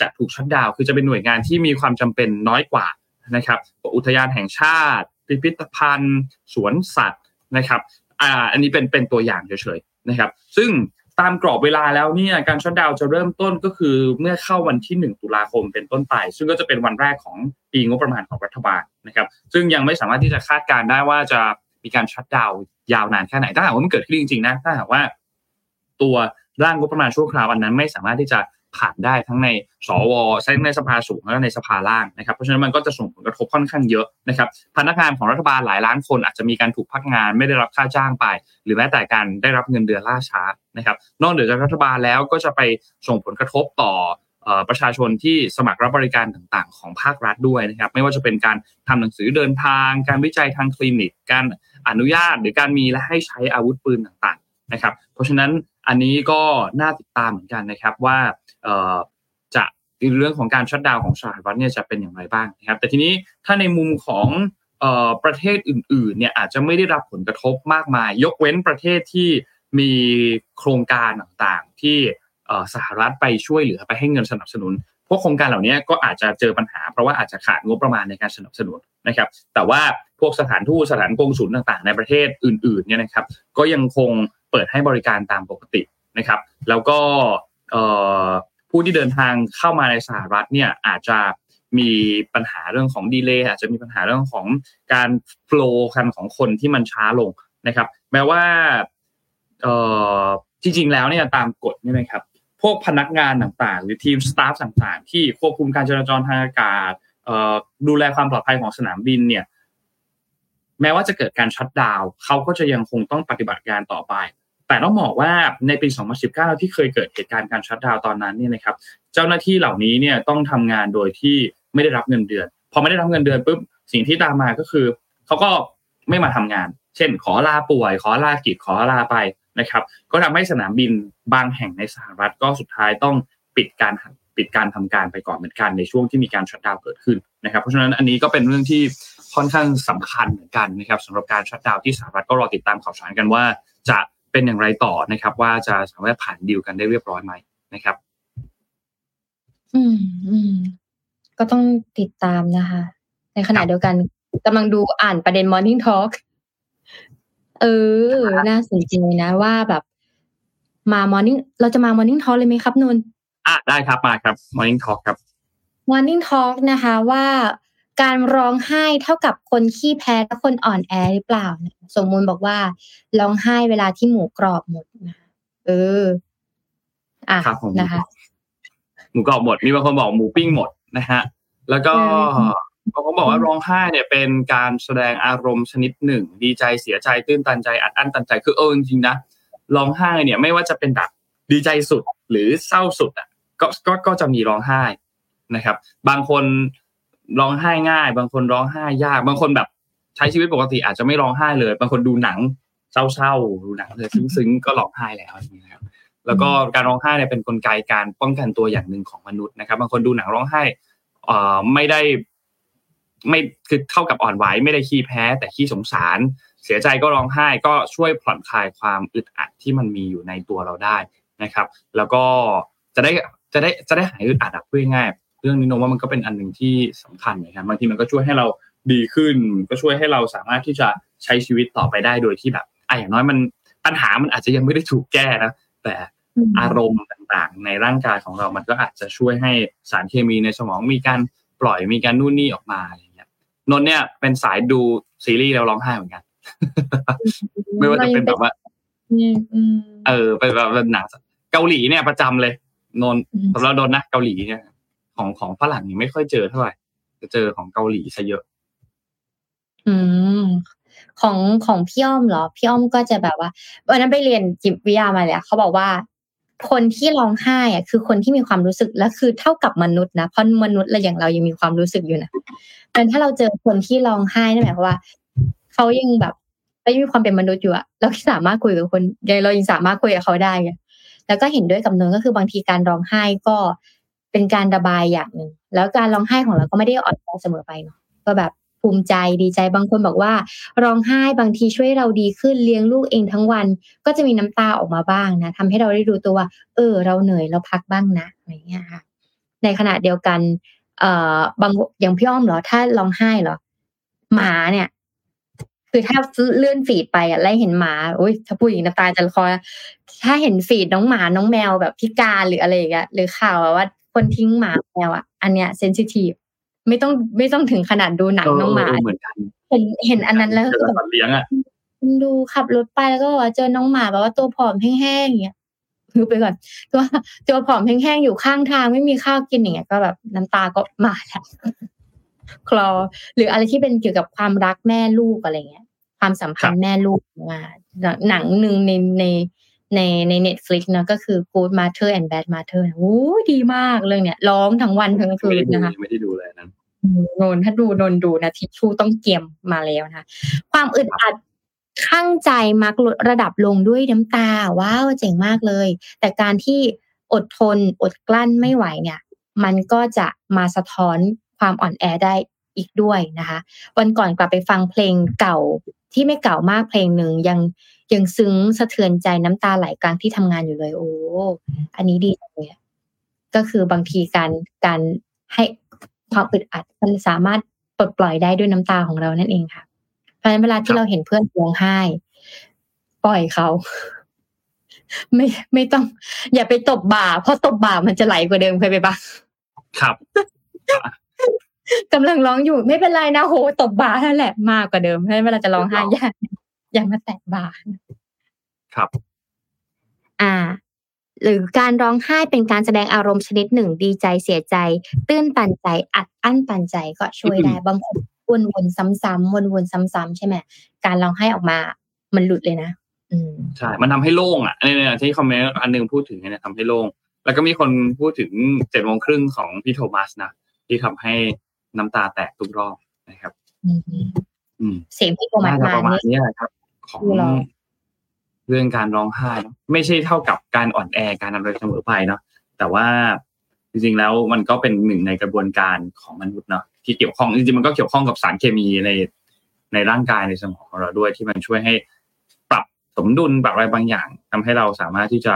[SPEAKER 2] จะถูกชัดดาว คือจะเป็นหน่วยงานที่มีความจำเป็นน้อยกว่านะครับ อุทยานแห่งชาติ พิพิธภัณฑ์ สวนสัตว์ นะครับอ่าอันนี้เป็นเป็นตัวอย่างเฉยๆนะครับ ซึ่งตามกรอบเวลาแล้วเนี่ยการชดดาวจะเริ่มต้นก็คือเมื่อเข้าวันที่ 1 ตุลาคมเป็นต้นไป ซึ่งก็จะเป็นวันแรกของปีงบประมาณของรัฐบาลนะครับ ซึ่งยังไม่สามารถที่จะคาดการได้ว่าจะมีการชดดาวยาวนานแค่ไหนถ้าหากว่ามันเกิดขึ้นจริงๆนะถ้าหากว่า ตัวร่างงบประมาณชั่วคราวอันนั้นไม่สามารถที่จะ ผ่านได้ทั้งในสวใช้งในสภาสูงและในสภาล่างนะครับ เพราะฉะนั้นมันก็จะส่งผลกระทบค่อนข้างเยอะนะครับพนักงานของรัฐบาลหลายล้านคนอาจจะมีการถูกพักงานไม่ได้รับค่าจ้างไป หรือแม้แต่การได้รับเงินเดือนล่าช้านะครับนอกเหนือจากรัฐบาลแล้วก็จะไปส่งผลกระทบต่อประชาชนที่สมัครรับบริการต่างๆ ของภาครัฐด้วยนะครับ ไม่ว่าจะเป็นการทำหนังสือเดินทาง การวิจัยทางคลินิก การอนุญาต หรือการมีและให้ใช้อาวุธปืนต่างๆนะครับ เพราะฉะนั้น อันนี้ก็น่าติดตามเหมือนกันนะครับว่าจะเรื่องของการชัดดาวของสหรัฐเนี่ยจะเป็นอย่างไรบ้างนะครับ แต่ทีนี้ถ้าในมุมของประเทศอื่นๆเนี่ยอาจจะไม่ได้รับผลกระทบมากมาย ยกเว้นประเทศที่มีโครงการต่างๆ ที่สหรัฐไปช่วยเหลือไปให้เงินสนับสนุนพวกโครงการเหล่านี้ก็อาจจะเจอปัญหา เพราะว่าอาจจะขาดงบประมาณในการสนับสนุนนะครับ แต่ว่าพวกสถานทูตสถานกงสุลต่างๆ ในประเทศอื่นๆเนี่ยนะครับ ก็ยังคง เปิดให้บริการตามปกตินะครับ แล้วก็ผู้ที่เดินทางเข้ามาในสหรัฐเนี่ยอาจจะมีปัญหาเรื่องของดีเลย์อาจจะมีปัญหาเรื่องของการโฟล์กันของคนที่มันช้าลงนะครับ แม้ว่าจริงๆแล้วเนี่ยตามกฎนี่นะครับพวกพนักงานต่างๆ หรือทีมสตาฟต่างๆ ที่ควบคุมการจราจรทางอากาศดูแลความปลอดภัยของสนามบินเนี่ยแม้ว่าจะเกิดการชัดดาวเขาก็จะยังคงต้องปฏิบัติการต่อไป แต่ต้องบอกว่าในปี 2019 ที่เคยเกิดเหตุการณ์การชัดดาวตอนนั้นเนี่ยนะครับเจ้าหน้าที่เหล่านี้เนี่ยต้องทำงานโดยที่ไม่ได้รับเงินเดือนพอไม่ได้รับเงินเดือนปุ๊บสิ่งที่ตามมาก็คือเขาก็ไม่มาทำงาน เช่น ขอลาป่วย ขอลากิจขอลาไปนะครับ ก็ทำให้สนามบินบางแห่งในสหรัฐก็สุดท้ายต้องปิดการปิดการทำการไปก่อนเหมือนกันในช่วงที่มีการชัดดาวเกิดขึ้นนะครับ เพราะฉะนั้นอันนี้ก็เป็นเรื่องที่ค่อนข้างสำคัญเหมือนกันนะครับสำหรับการชัดดาวที่สหรัฐก็รอติดตามข่าวสารกันว่าจะ เป็นอย่างไรต่อนะครับ ว่าจะสามารถผ่านดีลกันได้เรียบร้อยไหมนะครับ
[SPEAKER 3] อืมอืมก็ต้องติดตามนะคะ ในขณะเดียวกันกำลังดูอ่านประเด็น Morning Talk เออ น่าสนใจนะว่าแบบ มา Morning เราจะมา Morning Talk เลยไหมครับนน
[SPEAKER 2] อะได้ครับมาครับ Morning Talk ครับ
[SPEAKER 3] Morning Talk นะคะ ว่า การร้องไห้เท่ากับคนขี้แพ้และคนอ่อนแอหรือเปล่าสมมูลบอกว่าร้องไห้เวลาที่หมูกรอบหมดนะเออ อะนะคะ
[SPEAKER 2] หมูกรอบหมด มีบางคนบอกหมูปิ้งหมดนะฮะ แล้วก็เขาบอกว่าร้องไห้เนี่ยเป็นการแสดงอารมณ์ชนิดหนึ่ง ดีใจเสียใจตื้นตันใจอัดอั้นตันใจคือเออจริงๆนะร้องไห้เนี่ย ไม่ว่าจะเป็นแบบดีใจสุดหรือเศร้าสุดอะก็ก็ก็จะมีร้องไห้นะครับ บางคน ร้องไห้ง่าย บางคนร้องไห้ยาก บางคนแบบใช้ชีวิตปกติอาจจะไม่ร้องไห้เลย บางคนดูหนังเศร้าๆดูหนังเลยซึ้งๆก็ร้องไห้แล้วอย่างนี้ครับแล้วก็การร้องไห้เนี่ยเป็นนกลไกการป้องกันตัวอย่างหนึ่งของมนุษย์นะครับ บางคนดูหนังร้องไห้อ่าไม่ได้ ไม่คือเท่ากับอ่อนไหวไม่ได้ขี้แพ้ แต่ขี้สงสาร เสียใจก็ร้องไห้ก็ช่วยผ่อนคลายความอึดอัดที่มันมีอยู่ในตัวเราได้นะครับ แล้วก็จะได้จะได้จะได้หายอึดอัดอะพูดง่าย เรื่องนี้นว่ามันก็เป็นอันหนึ่งที่สำคัญนะครับบางทีมันก็ช่วยให้เราดีขึ้น ก็ช่วยให้เราสามารถที่จะใช้ชีวิตต่อไปได้โดยที่แบบอะอย่างน้อยมันปัญหามันอาจจะยังไม่ได้ถูกแก้นะแต่อารมณ์ต่างๆ ในร่างกายของเรามันก็อาจจะช่วยให้สารเคมีในสมองมีการปล่อยมีการนู่นนี่ออกมาอะไรนนเนี่ยเป็นสายดูซีรีส์แล้วร้องไห้เหมือนกัน ไม่ว่าจะเป็นแบบว่าเออเป็นแบบหนังเกาหลีเนี่ยประจำเลย นนสำหรับนนนะเกาหลีเนี่ย ของของฝรั่งนี่ไม่ค่อยเจอเท่าไหร่จะเจอของเกาหลีซะเยอะ
[SPEAKER 3] อืมของของพี่อ้อมเหรอ พี่อ้อมก็จะแบบว่าวันนั้นไปเรียนจิตวิทยามาเลยเขาบอกว่า คนที่ร้องไห้อะคือคนที่มีความรู้สึกและคือเท่ากับมนุษย์นะเพราะมนุษย์เราอย่างเรายังมีความรู้สึกอยู่นะแต่ถ้าเราเจอคนที่ร้องไห้นั่นหมายความว่าเขายังแบบเขายังมีความเป็นมนุษย์อยู่อะเราสามารถคุยกับคนเรายังสามารถคุยกับเขาได้แล้วก็เห็นด้วยกับนนก็คือบางทีการร้องไห้ก็ เป็นการระบายอย่างหนึ่งแล้วการร้องไห้ของเราก็ไม่ได้อ่อนแอเสมอไปเนาะก็แบบภูมิใจดีใจบางคนบอกว่า ร้องไห้บางทีช่วยเราดีขึ้นเลี้ยงลูกเองทั้งวัน ก็จะมีน้ำตาออกมาบ้างนะทำให้เราได้รู้ตัวว่าเออ เราเหนื่อยเราพักบ้างนะอะไรเงี้ยค่ะ ในขณะเดียวกัน เอ่อบางอย่างพี่อ้อมเหรอ ถ้าร้องไห้เหรอหมาเนี่ย คือถ้าเลื่อนฟีดไปอะไล่เห็นหมาโอ้ยถ้าพูดอย่างน้ำตาจะคอถ้าเห็นฟีดน้องหมาน้องแมวแบบพิการหรืออะไรอย่างเงี้ยหรือข่าวว่า คนทิ้งหมาแมวอะ อันเนี้ยเซนซิทีฟไม่ต้องไม่ต้องถึงขนาดดูหนังน้องหมา
[SPEAKER 2] เหมือนกัน
[SPEAKER 3] เห็นเห็นอันนั้นแล้ว
[SPEAKER 2] ก็แบบเลี้ยงอะ
[SPEAKER 3] ดูขับรถไปแล้วก็ว่าเจอน้องหมาแบบว่าตัวผอมแห้งๆอย่างเงี้ยนึกไปก่อน ตัวตัวผอมแห้งๆอยู่ข้างทางไม่มีข้าวกินอย่างเงี้ยก็แบบน้ำตาก็มาแล้วคลอ หรืออะไรที่เป็นเกี่ยวกับความรักแม่ลูกอะไรเงี้ย ความสัมพันธ์แม่ลูกมาหนังหนึ่งในใน ในในเน็ตฟลิกนะก็คือ Good Mother and Bad Mother โอ้ดีมากเรื่องเนี้ยร้องทั้งวันทั้งคืนนะคะ
[SPEAKER 2] ไม่ได้ดูเลยนั้น
[SPEAKER 3] โนนถ้าดูโนนดูนะทิชชู่ต้องเกียมมาแล้วนะความอึดอัดข้างใจมักลดระดับลงด้วยน้ำตา ว้าวเจ๋งมากเลย แต่การที่อดทนอดกลั้นไม่ไหวเนี่ย มันก็จะมาสะท้อนความอ่อนแอได้อีกด้วยนะคะ วันก่อนกลับไปฟังเพลงเก่า ที่ไม่เก่ามากเพลงหนึ่งยังยังซึ้งสะเทือนใจน้ำตาไหลกลางที่ทำงานอยู่เลย โอ้อันนี้ดีเลยก็คือบางทีการการให้ความอึดอัดมันสามารถปลดปล่อยได้ด้วยน้ำตาของเรานั่นเองค่ะ เพราะฉะนั้นเวลาที่เราเห็นเพื่อนร้องไห้ ปล่อยเขา ไม่ไม่ต้อง อย่าไปตบบ่า เพราะตบบ่ามันจะไหลกว่าเดิมเคยไปปะ
[SPEAKER 2] ครับ
[SPEAKER 3] กำลังร้องอยู่ไม่เป็นไรนะโหตบบ่านั่นแหละมากกว่าเดิมเพราะฉะนั้นเวลาจะร้องไห้อย่าอย่ามาแตะบ่า
[SPEAKER 2] ครับ
[SPEAKER 3] อ่า หรือการร้องไห้เป็นการแสดงอารมณ์ชนิดหนึ่งดีใจเสียใจ ตื้นตันใจอัดอั้นตันใจก็ช่วยได้บางคนวนวนซ้ำๆวนวนซ้ำๆใช่ไหมการร้องไห้ออกมา มันหลุดเลยนะอืม
[SPEAKER 2] ใช่ มันทำให้โล่งอะอันนี้ที่คอมเมนต์อันหนึงพูดถึงเนี่ยทำให้โล่ง แล้วก็มีคนพูดถึงเจ็ดโมงครึ่งของพี่โทมัสนะที่ทำให้ น้ำตาแตกทุกรอบนะครับ
[SPEAKER 3] อืม
[SPEAKER 2] อืม
[SPEAKER 3] เสียงพี่โทมัส
[SPEAKER 2] น่าจะ
[SPEAKER 3] มา
[SPEAKER 2] ประมาณ
[SPEAKER 3] นี่
[SPEAKER 2] นี้แหละครับ ของ
[SPEAKER 3] คือเรา
[SPEAKER 2] เรื่องการร้องไห้เนอะไม่ใช่เท่ากับการอ่อนแอการอะไรเสมอไปเนาะแต่ว่าจริงๆแล้วมันก็เป็นหนึ่งในกระบวนการของมนุษย์เนาะที่เกี่ยวข้องจริงๆมันก็เกี่ยวข้องกับสารเคมีในในร่างกายในสมองของเราด้วยที่มันช่วยให้ปรับสมดุลปรับอะไรบางอย่างทำให้เราสามารถที่จะ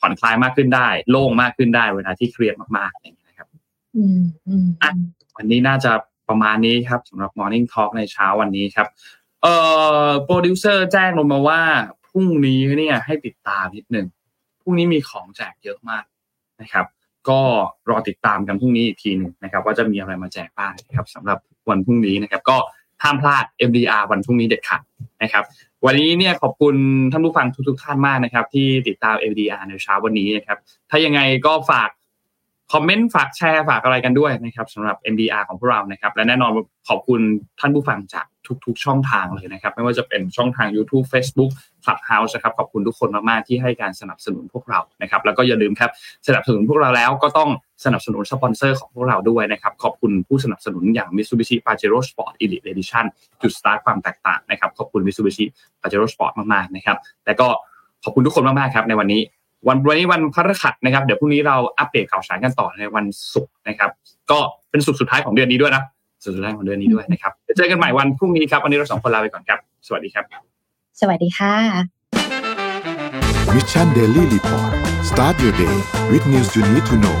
[SPEAKER 2] ผ่อนคลายมากขึ้นได้ โล่งมากขึ้นได้เวลาที่เครียดมากๆอย่างเงี้ยนะครับ
[SPEAKER 3] อืมอืม
[SPEAKER 2] อันนี้น่าจะประมาณนี้ครับสำหรับ Morning Talk ในเช้าวันนี้ครับ เอ่อโปรดิวเซอร์แจ้งลงมาว่าพรุ่งนี้เนี่ยให้ติดตามนิดหนึ่งพรุ่งนี้มีของแจกเยอะมากนะครับ ก็รอติดตามกันพรุ่งนี้อีกทีหนึ่งนะครับ ว่าจะมีอะไรมาแจกบ้างนะครับสำหรับวันพรุ่งนี้นะครับ ก็ห้ามพลาด MDR วันพรุ่งนี้เด็ดขาดนะครับ วันนี้เนี่ยขอบคุณท่านผู้ฟังทุกๆท่านมากนะครับ ที่ติดตาม MDR ในเช้าวันนี้นะครับ ถ้ายังไงก็ฝาก คอมเมนต์ฝากแชร์ฝากอะไรกันด้วยนะครับสำหรับ MDR ของพวกเรานะครับ และแน่นอนขอบคุณท่านผู้ฟังจากทุก ๆ ช่องทางเลยนะครับ ไม่ว่าจะเป็นช่องทาง YouTube Facebook Clubhouse นะครับขอบคุณทุกคนมาก ๆ ที่ให้การสนับสนุนพวกเรานะครับ แล้วก็อย่าลืมครับสนับสนุนพวกเราแล้วก็ต้องสนับสนุนสปอนเซอร์ของพวกเราด้วยนะครับ ขอบคุณผู้สนับสนุนอย่าง Mitsubishi Pajero Sport Elite Edition จุดสตาร์ทความแตกต่างนะครับขอบคุณ Mitsubishi Pajero Sport มาก ๆ นะครับ และก็ขอบคุณทุกคนมาก ๆ ครับในวันนี้ วันวันนี้วันพฤหัสนะครับ เดี๋ยวพรุ่งนี้เราอัปเดตข่าวสารกันต่อในวันศุกร์นะครับ ก็เป็นศุกร์สุดท้ายของเดือนนี้ด้วยนะศุกร์สุดท้ายของเดือนนี้ด้วยนะครับเดี๋ยวเจอกันใหม่วันพรุ่งนี้ครับ วันนี้เราสองคนลาไปก่อนครับ สวัสดีครับ
[SPEAKER 3] สวัสดีค่ะ
[SPEAKER 1] Mission Daily Report start your day with news you need to know